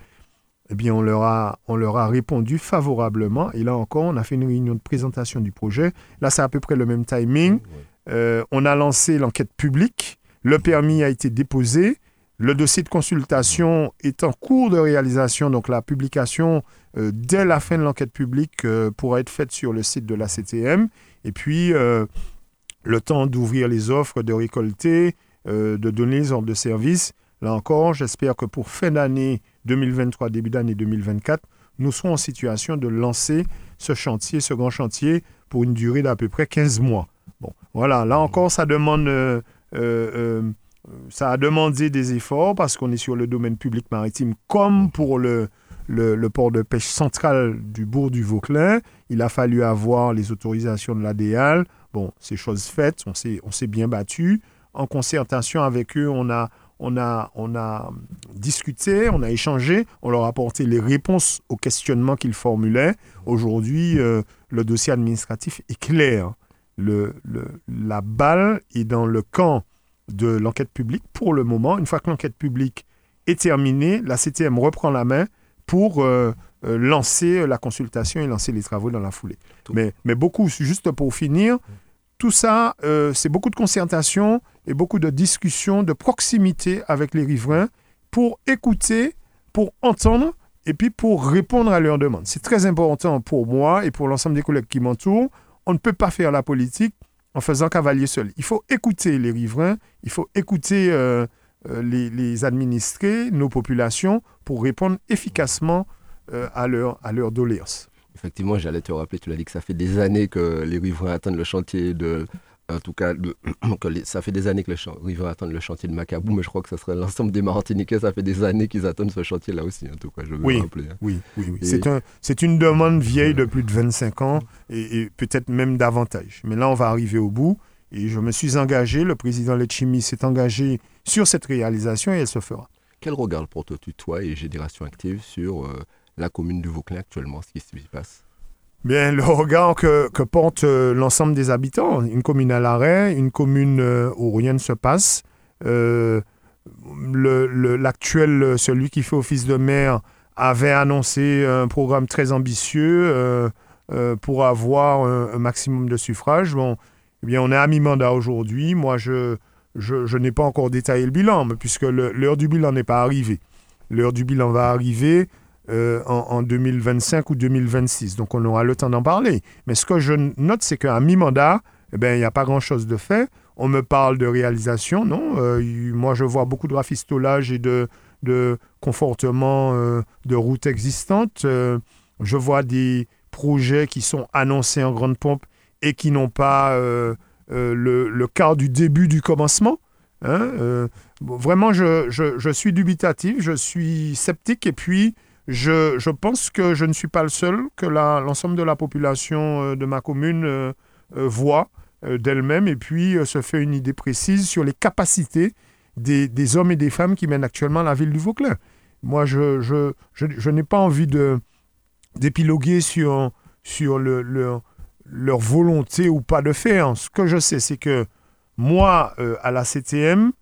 Eh bien, on leur, a, on leur a répondu favorablement. Et là encore, on a fait une réunion de présentation du projet. Là, c'est à peu près le même timing. Euh, on a lancé l'enquête publique. Le permis a été déposé. Le dossier de consultation est en cours de réalisation. Donc, la publication euh, dès la fin de l'enquête publique euh, pourra être faite sur le site de la CTM. Et puis, euh, le temps d'ouvrir les offres, de récolter, euh, de donner les ordres de service. Là encore, j'espère que pour fin d'année 2023, début d'année 2024, nous serons en situation de lancer ce chantier, ce grand chantier, pour une durée d'à peu près 15 mois. Bon, voilà, là encore, ça demande, euh, ça a demandé des efforts parce qu'on est sur le domaine public maritime, comme pour le, le, port de pêche central du bourg du Vauclin. Il a fallu avoir les autorisations de l'ADEAL. Bon, c'est chose faite, on s'est, on s'est bien battu. En concertation avec eux, on a, on, a, on a discuté, on a échangé, on leur a apporté les réponses aux questionnements qu'ils formulaient. Aujourd'hui, euh, le dossier administratif est clair. Le, le- la balle est dans le camp de l'enquête publique pour le moment. Une fois que l'enquête publique est terminée, la CTM reprend la main pour euh, euh, lancer la consultation et lancer les travaux dans la foulée. Mais, mais beaucoup, juste pour finir, tout ça, euh, c'est beaucoup de concertation et beaucoup de discussions, de proximité avec les riverains pour écouter, pour entendre et puis pour répondre à leurs demandes. C'est très important pour moi et pour l'ensemble des collègues qui m'entourent. On ne peut pas faire la politique en faisant cavalier seul. Il faut écouter les riverains, il faut écouter euh, les, les administrés, nos populations, pour répondre efficacement euh, à leurs à leurs doléances. Effectivement, j'allais te rappeler, tu l'as dit que ça fait des années que les riverains attendent le chantier de. En tout cas, de- que les- ça fait des années que les riverains attendent le chantier de Macabou, mais je crois que ça serait l'ensemble des Martiniquais, ça fait des années qu'ils attendent ce chantier-là aussi, en tout cas, je veux Oui. le rappeler. hein. Oui, oui, oui. C'est un, une demande vieille de plus de 25 ans et, et peut-être même davantage. Mais là, on va arriver au bout et je me suis engagé, le président Letchimi s'est engagé sur cette réalisation et elle se fera. Quel regard portes-tu, toi et Génération Active, sur euh, la commune du Vauclin actuellement, ce qui s'y passe? Bien, le regard que, que porte euh, l'ensemble des habitants, une commune à l'arrêt, une commune euh, où rien ne se passe. L'actuel, celui qui fait office de maire, avait annoncé un programme très ambitieux, pour avoir un, maximum de suffrages. Bon, eh bien, on est à mi-mandat aujourd'hui. Moi, je, je, n'ai pas encore détaillé le bilan, puisque l'heure du bilan n'est pas arrivée. L'heure du bilan va arriver en, en, 2025 ou 2026. Donc, on aura le temps d'en parler. Mais ce que je note, c'est qu'à mi-mandat, eh ben, il n'y a pas grand-chose de fait. On me parle de réalisation, non euh, Moi, je vois beaucoup de rafistolage et de, de confortement euh, de routes existantes. Euh, je vois des projets qui sont annoncés en grande pompe et qui n'ont pas le, le, quart du début du commencement. Hein vraiment, je, je, je, suis dubitatif, je suis sceptique et puis je, je, pense que je ne suis pas le seul, que l'ensemble de la population de ma commune voit euh, d'elle-même et puis euh, se fait une idée précise sur les capacités des, hommes et des femmes qui mènent actuellement la ville du Vauclin. Moi, je, je, je, n'ai pas envie d'épiloguer sur, sur le, leur volonté ou pas de faire. Ce que je sais, c'est que moi, euh, à la CTM,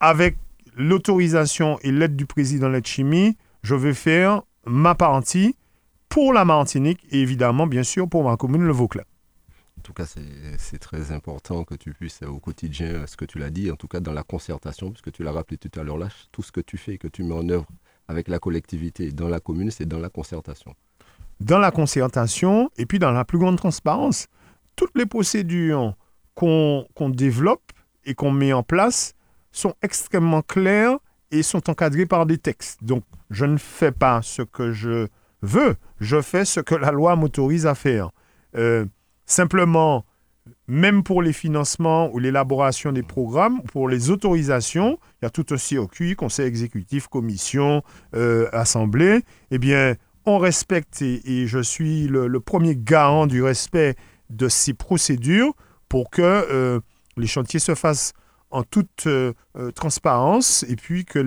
avec l'autorisation et l'aide du président Letchimi, je vais faire ma partie pour la Martinique et évidemment, bien sûr, pour ma commune, le Vauclin. En tout cas, c'est très important que tu puisses au quotidien, ce que tu l'as dit, en tout cas dans la concertation, puisque tu l'as rappelé tout à l'heure là, tout ce que tu fais, que tu mets en œuvre avec la collectivité dans la commune, c'est dans la concertation. Dans la concertation et puis dans la plus grande transparence. Toutes les procédures qu'on développe et qu'on met en place sont extrêmement claires et sont encadrées par des textes. Donc, je ne fais pas ce que je veux, je fais ce que la loi m'autorise à faire. Euh, Simplement, même pour les financements ou l'élaboration des programmes, pour les autorisations, il y a tout un circuit, conseil exécutif, commission, euh, assemblée, eh bien, on respecte et, je suis le, premier garant du respect de ces procédures pour que euh, les chantiers se fassent en toute euh, transparence et puis que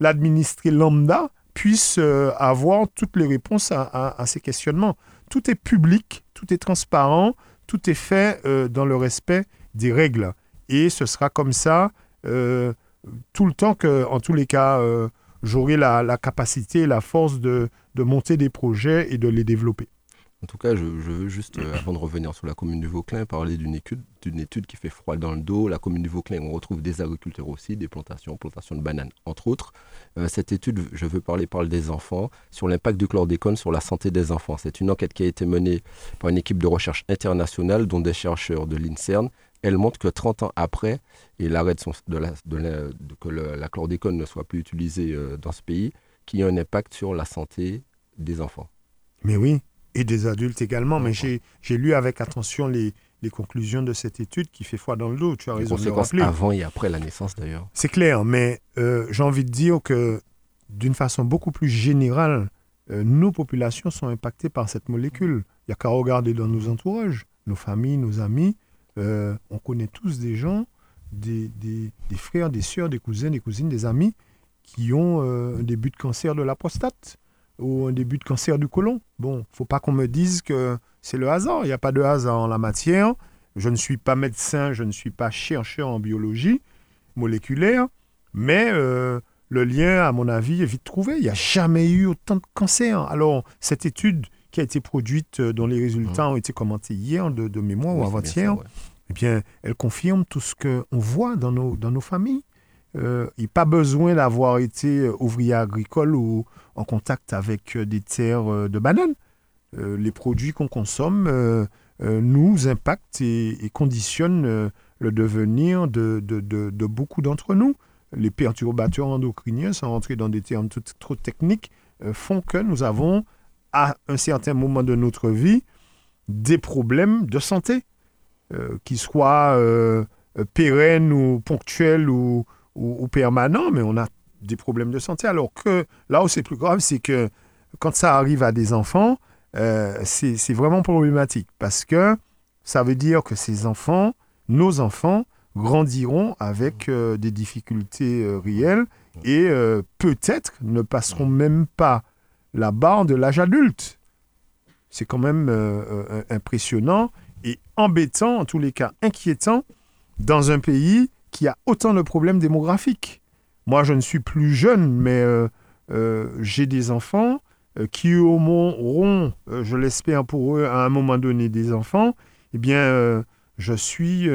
l'administré lambda puisse avoir toutes les réponses à ces questionnements. Tout est public, tout est transparent, tout est fait euh, dans le respect des règles. Et ce sera comme ça euh, tout le temps que, en tous les cas, euh, j'aurai la, capacité et la force de, monter des projets et de les développer. En tout cas, je, veux juste, avant de revenir sur la commune du Vauclin, parler d'une étude, d'une étude qui fait froid dans le dos. La commune du Vauclin, on retrouve des agriculteurs aussi, des plantations, plantations de bananes, entre autres. cette étude, je veux parler, parle des enfants, sur l'impact du chlordécone sur la santé des enfants. C'est une enquête qui a été menée par une équipe de recherche internationale, dont des chercheurs de l'INSERN. Elle montre que 30 ans après, et l'arrêt de, la, de, que la chlordécone ne soit plus utilisée dans ce pays, qu'il y a un impact sur la santé des enfants. Mais oui, et des adultes également. Mais j'ai lu avec attention les, les, conclusions de cette étude qui fait froid dans le dos. Tu as raison de le rappeler. Avant et après la naissance d'ailleurs. C'est clair, mais euh, j'ai envie de dire que d'une façon beaucoup plus générale, euh, nos populations sont impactées par cette molécule. Il n'y a qu'à regarder dans nos entourages, nos familles, nos amis. Euh, on connaît tous des gens, des, frères, des sœurs, des cousins, des cousines, des amis qui ont un début de cancer de la prostate ou un début de cancer du côlon. Bon, faut pas qu'on me dise que c'est le hasard. Il n'y a pas de hasard en la matière. Je ne suis pas médecin, je ne suis pas chercheur en biologie moléculaire, mais euh, le lien, à mon avis, est vite trouvé. Il n'y a jamais eu autant de cancers. Alors, cette étude qui a été produite, euh, dont les résultats mmh. ont été commentés hier de, mémoire ou avant-hier, eh bien, elle confirme tout ce qu'on voit dans nos, dans nos familles. Euh, il n'y a pas besoin d'avoir été ouvrier agricole ou en contact avec euh, des terres euh, de bananes. Euh, les produits qu'on consomme nous impactent et, conditionnent le devenir de, beaucoup d'entre nous. Les perturbateurs endocriniens, sans rentrer dans des termes trop techniques, font que nous avons, à un certain moment de notre vie, des problèmes de santé, qu'ils soient pérennes ou ponctuels ou, ou, permanents, mais on a des problèmes de santé. Alors que là où c'est plus grave, c'est que quand ça arrive à des enfants, euh, c'est vraiment problématique parce que ça veut dire que ces enfants, nos enfants, grandiront avec euh, des difficultés euh, réelles et peut-être ne passeront même pas la barre de l'âge adulte. C'est quand même impressionnant et embêtant, en tous les cas inquiétant, dans un pays qui a autant de problèmes démographiques. Moi, je ne suis plus jeune, mais euh, euh, j'ai des enfants. qui auront, je l'espère pour eux, à un moment donné des enfants, eh bien, je suis,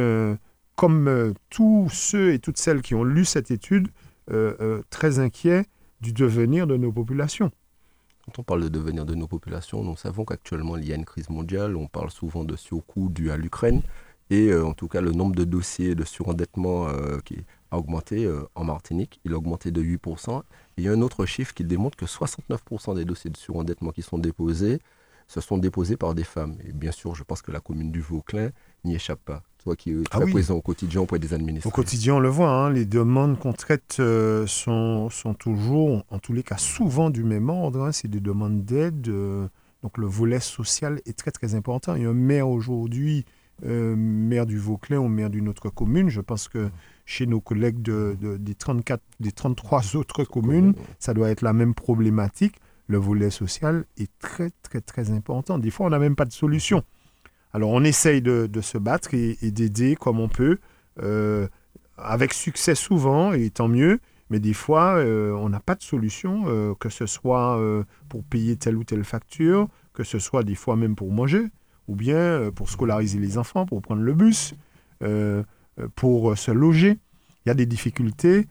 comme tous ceux et toutes celles qui ont lu cette étude, très inquiet du devenir de nos populations. Quand on parle de devenir de nos populations, nous savons qu'actuellement il y a une crise mondiale, on parle souvent de surcoût dû à l'Ukraine, et euh, en tout cas le nombre de dossiers de surendettement euh, qui a augmenté euh, en Martinique, il a augmenté de 8%. il y a un autre chiffre qui démontre que 69% des dossiers de surendettement qui sont déposés, se sont déposés par des femmes. Et bien sûr, je pense que la commune du Vauclin n'y échappe pas qui est très ah présent au quotidien auprès des administrés. Au quotidien, on le voit, hein, les demandes qu'on traite euh, sont, sont, toujours, en tous les cas, souvent du même ordre. Hein, c'est des demandes d'aide. Euh, donc le volet social est très très important. Il y a un maire aujourd'hui, euh, maire du Vauclin ou maire d'une autre commune. Je pense que chez nos collègues de, des, 34, des 33 autres communes, ça doit être la même problématique. Le volet social est très très très important. Des fois, on n'a même pas de solution. Alors on essaye de, se battre et, d'aider comme on peut, euh, avec succès souvent, et tant mieux, mais des fois euh, on n'a pas de solution, euh, que ce soit pour payer telle ou telle facture, que ce soit des fois même pour manger, ou bien pour scolariser les enfants, pour prendre le bus, pour se loger. Il y a des difficultés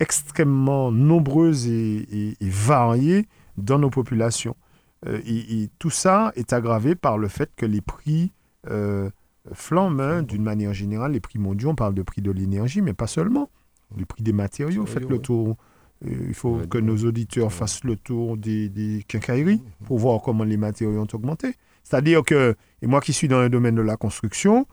extrêmement nombreuses et, variées dans nos populations. et, tout ça est aggravé par le fait que les prix euh, flambent hein, d'une manière générale. Les prix mondiaux, on parle de prix de l'énergie, mais pas seulement. Le prix des matériaux, faites le tour. Euh, il faut que nos auditeurs fassent le tour des, des quincailleries pour voir comment les matériaux ont augmenté. C'est-à-dire que, et moi qui suis dans le domaine de la construction,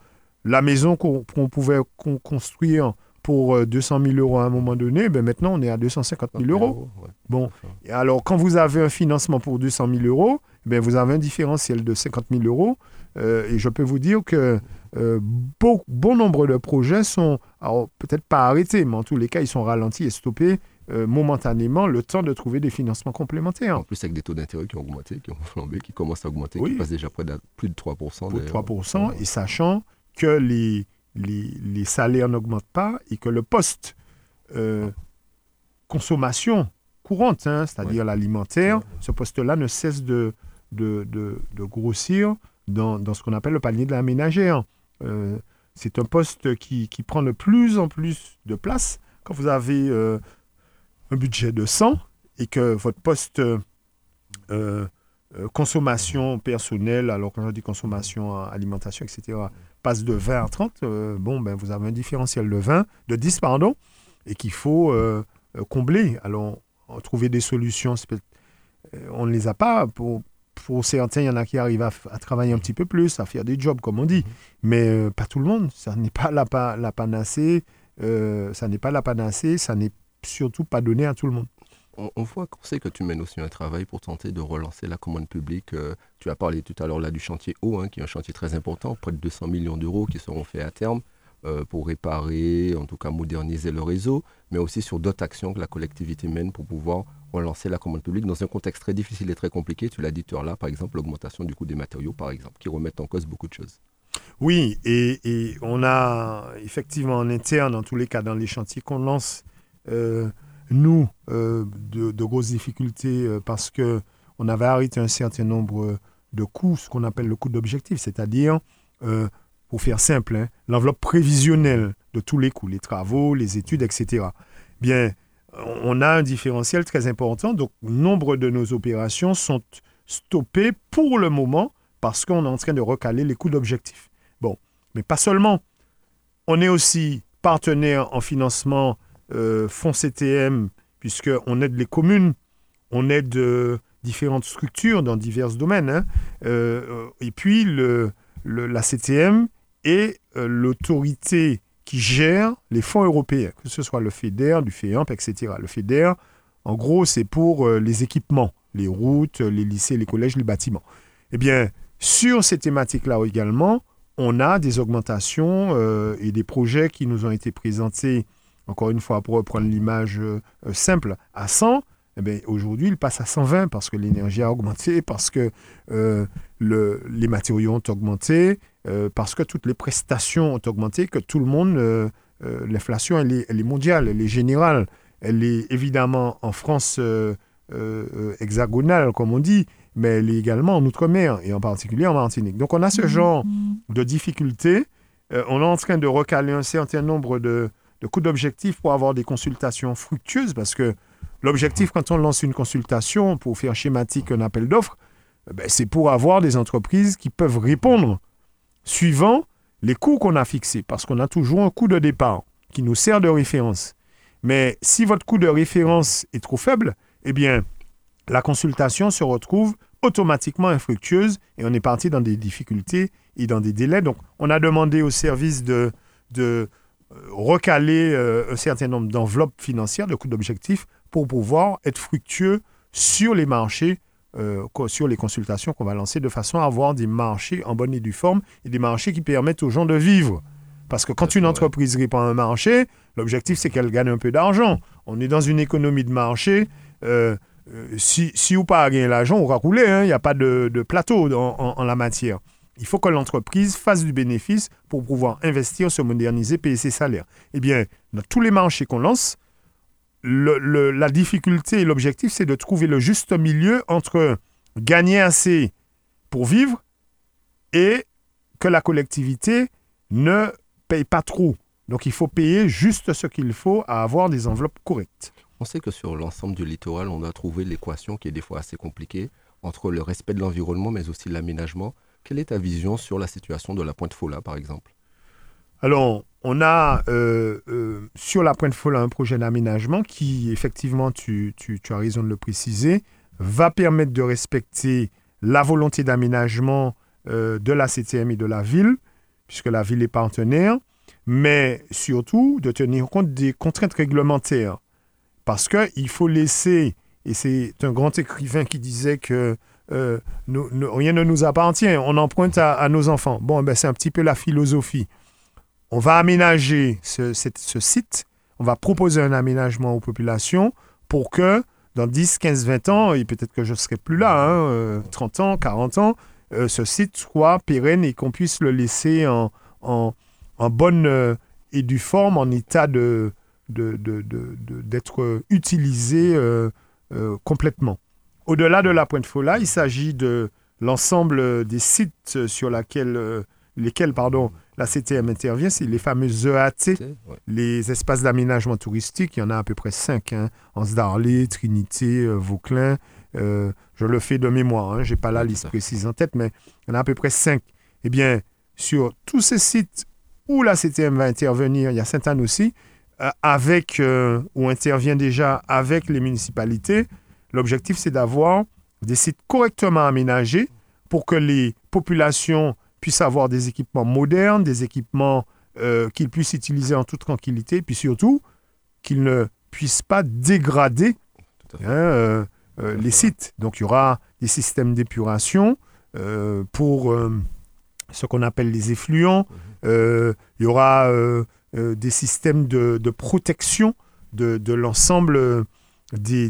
la maison qu'on pouvait construire pour 200 euh, 000 euros à un moment donné, ben maintenant on est à 250 000 euros. Bon, et alors quand vous avez un financement pour 200 000 euros, ben vous avez un différentiel de 50 000 euros euh, et je peux vous dire que euh, bon, nombre de projets sont, peut-être pas arrêtés, mais en tous les cas, ils sont ralentis et stoppés euh, momentanément le temps de trouver des financements complémentaires. En plus, avec des taux d'intérêt qui ont augmenté, qui ont flambé, qui commencent à augmenter, qui passent déjà près de plus de 3%. Plus de 3%, et sachant que les, les, salaires n'augmentent pas et que le poste consommation courante, hein, c'est-à-dire l'alimentaire, ce poste-là ne cesse de, de, de, de grossir dans, ce qu'on appelle le panier de la ménagère. Euh, c'est un poste qui, prend de plus en plus de place. Quand vous avez euh, un budget de 100 et que votre poste euh, consommation personnelle, alors quand je dis consommation, alimentation, etc., passe de 20 à 30, bon, ben, vous avez un différentiel de 20, de 10, pardon, et qu'il faut combler. Alors, trouver des solutions, on ne les a pas pour, pour certains, il y en a qui arrivent à, travailler un petit peu plus, à faire des jobs, comme on dit. Mhm. Mais euh, pas tout le monde. Ça n'est pas la, la panacée. Euh, ça n'est pas la panacée. Ça n'est surtout pas donné à tout le monde. On, voit qu'on sait que tu mènes aussi un travail pour tenter de relancer la commande publique. Euh, tu as parlé tout à l'heure là du chantier eau, hein, qui est un chantier très important, près de 200 millions d'euros qui seront faits à terme pour réparer, en tout cas moderniser le réseau, mais aussi sur d'autres actions que la collectivité mène pour pouvoir relancer la commande publique dans un contexte très difficile et très compliqué. Tu l'as dit tout à l'heure, par exemple, l'augmentation du coût des matériaux, par exemple, qui remettent en cause beaucoup de choses. Oui, et, on a effectivement en interne, dans tous les cas, dans les chantiers qu'on lance, euh, nous, euh, de, grosses difficultés euh, parce que on avait arrêté un certain nombre de coûts, ce qu'on appelle le coût d'objectif, c'est-à-dire, pour faire simple, hein, l'enveloppe prévisionnelle de tous les coûts, les travaux, les études, etc. Bien, on a un différentiel très important. Donc, nombre de nos opérations sont stoppées pour le moment parce qu'on est en train de recaler les coûts d'objectif. Bon, mais pas seulement. On est aussi partenaire en financement euh, fonds CTM, puisqu'on aide les communes, on aide euh, différentes structures dans divers domaines. Hein. Euh, et puis, la CTM est l'autorité qui gère les fonds européens, que ce soit le FEDER, du FEAMP, etc. Le FEDER, en gros, c'est pour euh, les équipements, les routes, les lycées, les collèges, les bâtiments. Eh bien, sur ces thématiques-là également, on a des augmentations euh, et des projets qui nous ont été présentés, encore une fois, pour reprendre l'image euh, simple, à 100. Eh aujourd'hui, ils passent à 120 parce que l'énergie a augmenté, parce que le, les matériaux ont augmenté, euh, parce que toutes les prestations ont augmenté, que tout le monde, euh, euh, l'inflation, elle est, mondiale, elle est générale. Elle est évidemment en France hexagonale, comme on dit, mais elle est également en Outre-mer, et en particulier en Martinique. Donc on a ce genre de difficultés. on est en train de recaler un certain nombre de, de coûts d'objectifs pour avoir des consultations fructueuses, parce que l'objectif, quand on lance une consultation, pour faire schématique un appel d'offres, ben, c'est pour avoir des entreprises qui peuvent répondre suivant les coûts qu'on a fixés, parce qu'on a toujours un coût de départ qui nous sert de référence. Mais si votre coût de référence est trop faible, eh bien, la consultation se retrouve automatiquement infructueuse et on est parti dans des difficultés et dans des délais. Donc, on a demandé au service de, de euh, recaler euh, un certain nombre d'enveloppes financières, de coûts d'objectifs, pour pouvoir être fructueux sur les marchés euh, sur les consultations qu'on va lancer de façon à avoir des marchés en bonne et due forme et des marchés qui permettent aux gens de vivre. Parce que quand une entreprise répand un marché, l'objectif c'est qu'elle gagne un peu d'argent. On est dans une économie de marché. Euh, euh, si, si ou pas gagner l'argent, on va rouler. Hein. Il n'y a pas de, plateau en, la matière. Il faut que l'entreprise fasse du bénéfice pour pouvoir investir, se moderniser, payer ses salaires. Eh bien, dans tous les marchés qu'on lance, la difficulté et l'objectif, c'est de trouver le juste milieu entre gagner assez pour vivre et que la collectivité ne paye pas trop. Donc il faut payer juste ce qu'il faut à avoir des enveloppes correctes. On sait que sur l'ensemble du littoral, on a trouvé l'équation qui est des fois assez compliquée entre le respect de l'environnement mais aussi l'aménagement. Quelle est ta vision sur la situation de la Pointe Fola, par exemple? Alors, on a euh, euh, sur la Pointe Folle un projet d'aménagement qui, effectivement, tu, as raison de le préciser, va permettre de respecter la volonté d'aménagement euh, de la CTM et de la ville, puisque la ville est partenaire, mais surtout de tenir compte des contraintes réglementaires. Parce qu'il faut laisser, et c'est un grand écrivain qui disait que rien ne nous appartient, on emprunte à, nos enfants. Bon, ben, c'est un petit peu la philosophie on va aménager ce, site, on va proposer un aménagement aux populations pour que dans 10, 15, 20 ans, et peut-être que je ne serai plus là, 30 hein, euh, ans, 40 ans, euh, ce site soit pérenne et qu'on puisse le laisser en, bonne euh, et due forme, en état d'être utilisé complètement. Au-delà de la Pointe Fola, il s'agit de l'ensemble des sites sur lesquels pardon, la CTM intervient, c'est les fameuses EAT, les espaces d'aménagement touristique. Il y en a à peu près cinq, hein, Anse-d'Arlé, Trinité, euh, Vauclin. Euh, je le fais de mémoire, hein, je n'ai pas la liste précise en tête, mais il y en a à peu près cinq. Eh bien, sur tous ces sites où la CTM va intervenir, il y a Sainte-Anne aussi, euh, avec, ou intervient déjà avec les municipalités, l'objectif c'est d'avoir des sites correctement aménagés pour que les populations puissent avoir des équipements modernes, des équipements euh, qu'ils puissent utiliser en toute tranquillité, puis surtout qu'ils ne puissent pas dégrader hein, euh, euh, les sites. Donc il y aura des systèmes d'épuration pour ce qu'on appelle les effluents. Mhm. il y aura des systèmes de, protection de, l'ensemble des,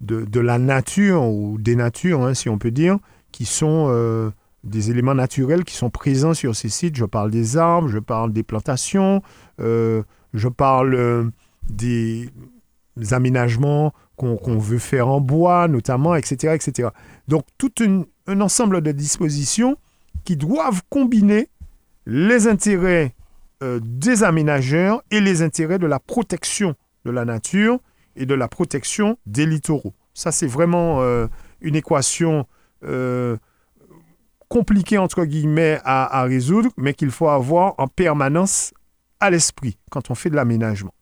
de, la nature ou des natures, hein, si on peut dire, qui sont des éléments naturels qui sont présents sur ces sites. Je parle des arbres, je parle des plantations, euh, je parle euh, des, aménagements qu'on veut faire en bois, notamment, etc. etc. Donc, tout un ensemble de dispositions qui doivent combiner les intérêts euh, des aménageurs et les intérêts de la protection de la nature et de la protection des littoraux. Ça, c'est vraiment une équation compliqué entre guillemets à, résoudre, mais qu'il faut avoir en permanence à l'esprit quand on fait de l'aménagement.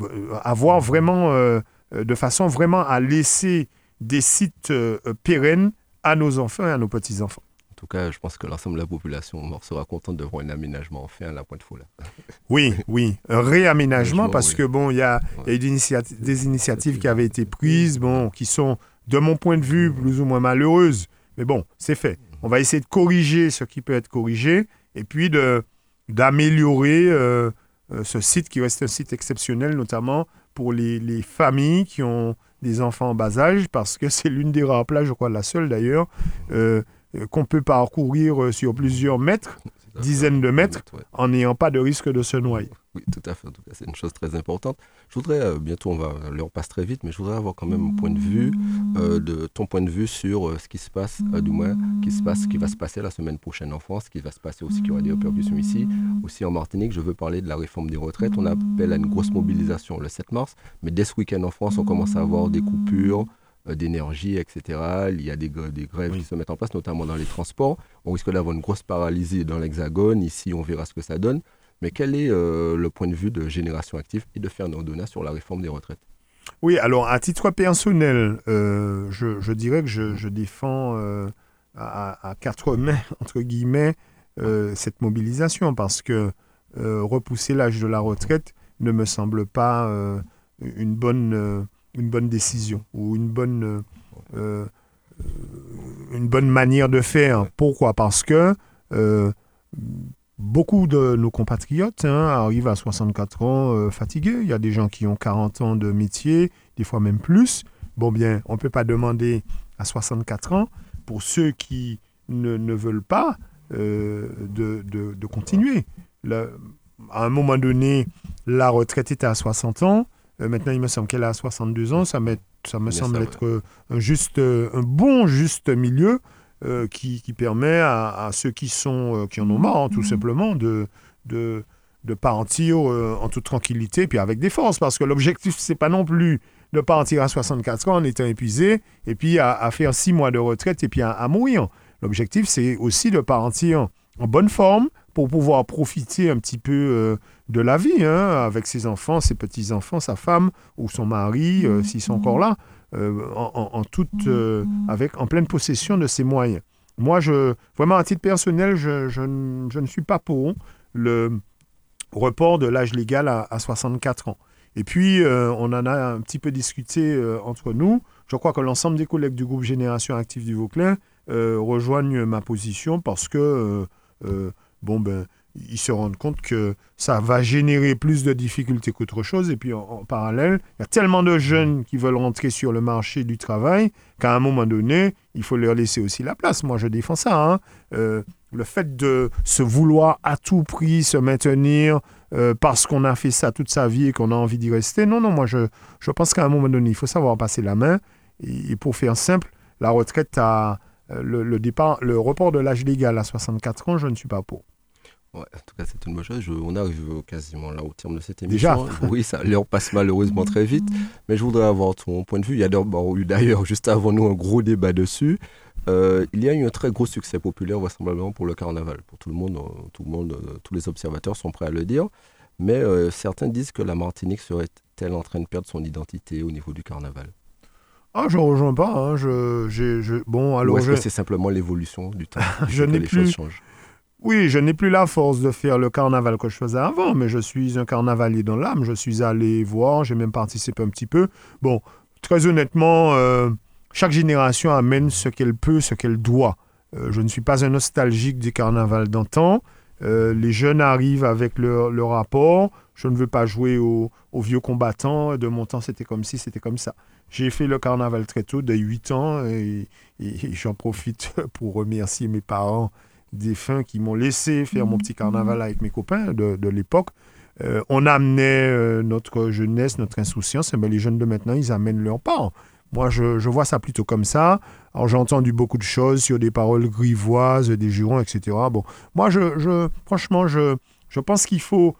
Euh, avoir vraiment, euh, de façon vraiment à laisser des sites euh, pérennes à nos enfants et à nos petits-enfants. En tout cas, je pense que l'ensemble de la population sera contente de voir un aménagement fait à la pointe foule. Oui, oui, un réaménagement parce que bon, il y a, des initiatives qui avaient été prises, bon, qui sont, de mon point de vue, plus ou moins malheureuses. Mais bon, c'est fait. On va essayer de corriger ce qui peut être corrigé et puis d'améliorer euh, euh, ce site qui reste un site exceptionnel, notamment pour les, familles qui ont des enfants en bas âge, parce que c'est l'une des rares plages, je crois la seule d'ailleurs, euh, qu'on peut parcourir sur plusieurs mètres. dizaines de mètres en n'ayant pas de risque de se noyer. Oui, tout à fait. En tout cas, c'est une chose très importante. Je voudrais, euh, bientôt, on va, l'heure passe très vite, mais je voudrais avoir quand même un point de vue, euh, de ton point de vue sur euh, ce qui se passe, du moins, qui se passe, ce qui va se passer la semaine prochaine en France, ce qui va se passer aussi, qui aura des répercussions ici, aussi en Martinique. Je veux parler de la réforme des retraites. On appelle à une grosse mobilisation le 7 mars, mais dès ce week-end en France, on commence à avoir des coupures d'énergie, etc. Il y a des, gr- des grèves Oui. qui se mettent en place, notamment dans les transports. On risque d'avoir une grosse paralysie dans l'Hexagone. Ici, on verra ce que ça donne. Mais quel est euh, le point de vue de Génération Active et de Fernand Donat sur la réforme des retraites? Oui, alors à titre personnel, euh, je, dirais que je, défends euh, à, à quatre mains, entre guillemets, cette mobilisation parce que repousser l'âge de la retraite ne me semble pas une, bonne, une bonne décision ou une bonne, une bonne manière de faire. Pourquoi? Parce que beaucoup de nos compatriotes hein, arrivent à 64 ans euh, fatigués. Il y a des gens qui ont 40 ans de métier, des fois même plus. Bon, bien, on ne peut pas demander à 64 ans pour ceux qui ne, ne veulent pas euh, de, de- de continuer. Le- à un moment donné, la retraite était à 60 ans. Euh, maintenant, il me semble qu'elle est à 62 ans. Ça, ça me semble ça, être un, juste, un bon juste milieu euh, qui, qui permet à, à ceux qui, sont, euh, qui en ont marre, hein, tout simplement, de, de, de partir euh, en toute tranquillité puis avec des forces. Parce que l'objectif, c'est pas non plus de partir à 64 ans en étant épuisé et puis à, à faire six mois de retraite et puis à, à mourir. L'objectif, c'est aussi de partir en bonne forme pour pouvoir profiter un petit peu euh, de la vie hein, avec ses enfants, ses petits-enfants, sa femme ou son mari, euh, s'ils sont encore là, en, en- toute, euh, avec, en pleine possession de ses moyens. Moi, je, vraiment, à titre personnel, je, je ne- suis pas pour le report de l'âge légal à, à 64 ans. Et puis, euh, on en a un petit peu discuté euh, entre nous. Je crois que l'ensemble des collègues du groupe Génération Active du Vauclin euh, rejoignent ma position parce que, euh, euh, bon, ben, ils se rendent compte que ça va générer plus de difficultés qu'autre chose. Et puis, en, parallèle, il y a tellement de jeunes qui veulent rentrer sur le marché du travail qu'à un moment donné, il faut leur laisser aussi la place. Moi, je défends ça. hein. Euh, le fait de se vouloir à tout prix se maintenir euh, parce qu'on a fait ça toute sa vie et qu'on a envie d'y rester, non, non, moi, je, je pense qu'à un moment donné, il faut savoir passer la main. Et, pour faire simple, la retraite à euh, le départ, le report de l'âge légal à 64 ans, je ne suis pas pour. Ouais, en tout cas, c'est une bonne chose. Je- on arrive quasiment là au terme de cette Déjà émission. Oui, ça, l'heure passe malheureusement très vite. Mais je voudrais avoir ton point de vue. Il y a eu d'ailleurs, juste avant nous, un gros débat dessus. Euh, il y a eu un très gros succès populaire, vraisemblablement, pour le carnaval. Pour tout le monde, euh, tout le monde euh, tous les observateurs sont prêts à le dire. Mais euh, certains disent que la Martinique serait-elle en train de perdre son identité au niveau du carnaval? Ah, je ne rejoins pas. hein, je, bon, Ou alors est-ce que c'est simplement l'évolution du temps Je n'ai les plus- choses changent? Oui, je n'ai plus la force de faire le carnaval que je faisais avant, mais je suis un carnavalier dans l'âme. Je suis allé voir, j'ai même participé un petit peu. Bon, très honnêtement, euh, chaque génération amène ce qu'elle peut, ce qu'elle doit. Euh, je ne suis pas un nostalgique du carnaval d'antan. Euh, les jeunes arrivent avec leur, leur rapport. Je ne veux pas jouer aux vieux combattants. De mon temps, c'était comme ci, c'était comme ça. J'ai fait le carnaval très tôt, dès 8 ans, et j'en profite pour remercier mes parents défunts qui m'ont laissé faire mon petit carnaval avec mes copains de, de l'époque. Euh, on amenait euh, notre jeunesse, notre insouciance, mais les jeunes de maintenant, ils amènent leurs parents. Moi, je, je vois ça plutôt comme ça. Alors, j'ai entendu beaucoup de choses sur des paroles grivoises, des jurons, etc. Bon, moi, je, je, franchement, je, je pense qu'il faut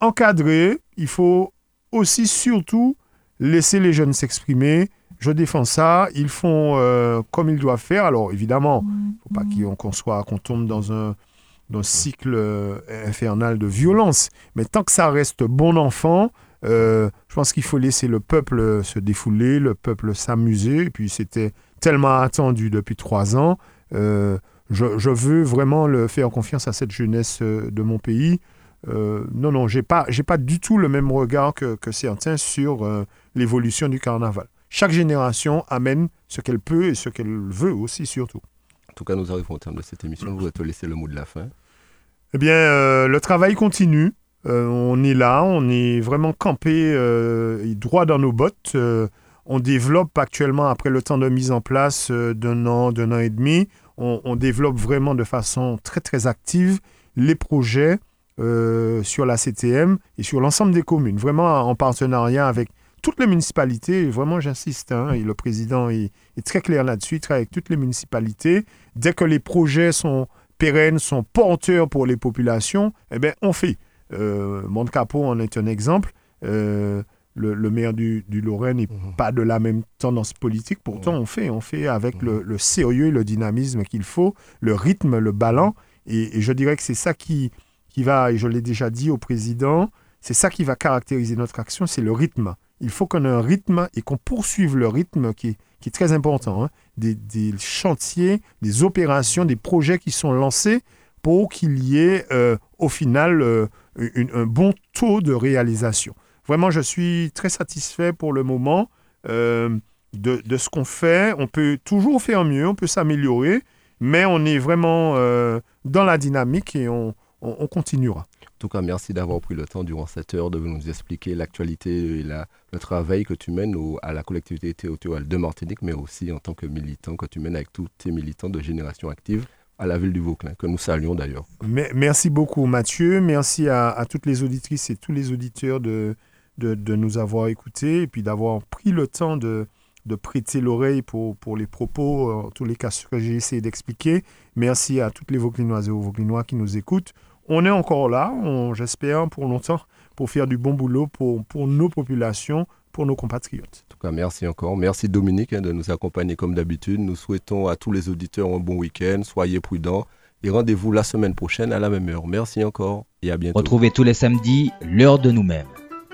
encadrer, il faut aussi, surtout, laisser les jeunes s'exprimer. Je défends ça. Ils font euh, comme ils doivent faire. Alors, évidemment, il ne faut pas qu'on qu'on soit, qu'on tombe dans un, dans un cycle euh, infernal de violence. Mais tant que ça reste bon enfant, euh, je pense qu'il faut laisser le peuple se défouler, le peuple s'amuser. Et puis, c'était tellement attendu depuis trois ans. Je, je veux vraiment le faire confiance à cette jeunesse de mon pays. Euh, non, non, j'ai pas, j'ai pas du tout le même regard que, que certains sur euh, l'évolution du carnaval. Chaque génération amène ce qu'elle peut et ce qu'elle veut aussi, surtout. En tout cas, nous arrivons au terme de cette émission. Je voudrais te laisser le mot de la fin. Eh bien, euh, le travail continue. Euh, on est là, on est vraiment campé euh, droit dans nos bottes. On développe actuellement, après le temps de mise en place d'un an, d'un an et demi, on, on développe vraiment de façon très très active les projets sur la CTM et sur l'ensemble des communes, vraiment en partenariat avec toutes les municipalités. Vraiment, j'insiste, hein, et le président est, très clair là-dessus, il travaille avec toutes les municipalités. Dès que les projets sont pérennes, sont porteurs pour les populations, eh bien, on fait. Euh, en est un exemple. Euh, le, maire du, Lorraine n'est mhm. pas de la même tendance politique. Pourtant, on fait, on fait avec le, mhm. sérieux et le dynamisme qu'il faut, le rythme, le ballon. Et, je dirais que c'est ça qui, qui va, et je l'ai déjà dit au président, c'est ça qui va caractériser notre action, c'est le rythme. Il faut qu'on ait un rythme et qu'on poursuive le rythme qui, est très important. Hein. Des, chantiers, des opérations, des projets qui sont lancés pour qu'il y ait euh, au final euh, un bon taux de réalisation. Vraiment, je suis très satisfait pour le moment euh, de, ce qu'on fait. On peut toujours faire mieux, on peut s'améliorer, mais on est vraiment dans la dynamique et on, continuera. Tout cas, merci d'avoir pris le temps durant cette heure de nous expliquer l'actualité et le travail que tu mènes à la collectivité territoriale de Martinique, mais aussi en tant que militant que tu mènes avec tous tes militants de Génération Active à la ville du Vauclin, que nous saluons d'ailleurs. Merci beaucoup Mathieu, merci à, toutes les auditrices et tous les auditeurs de, de, nous avoir écoutés et puis d'avoir pris le temps de, de prêter l'oreille pour, pour les propos, en tous les cas, ce que j'ai essayé d'expliquer. Merci à toutes les Vauclinoises et aux Vauclinois qui nous écoutent. On est encore là, j'espère, pour longtemps, pour faire du bon boulot pour, pour nos populations, pour nos compatriotes. En tout cas, merci encore. Merci Dominique hein, de nous accompagner comme d'habitude. Nous souhaitons à tous les auditeurs un bon week-end. Soyez prudents et rendez-vous la semaine prochaine à la même heure. Merci encore et à bientôt. Retrouvez tous les samedis l'heure de nous-mêmes.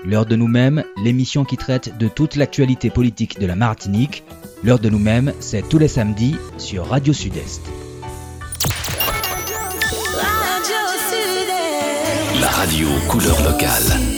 L'heure de nous-mêmes, l'émission qui traite de toute l'actualité politique de la Martinique. L'heure de nous-mêmes, c'est tous les samedis sur Radio Sud-Est. La radio couleur locale.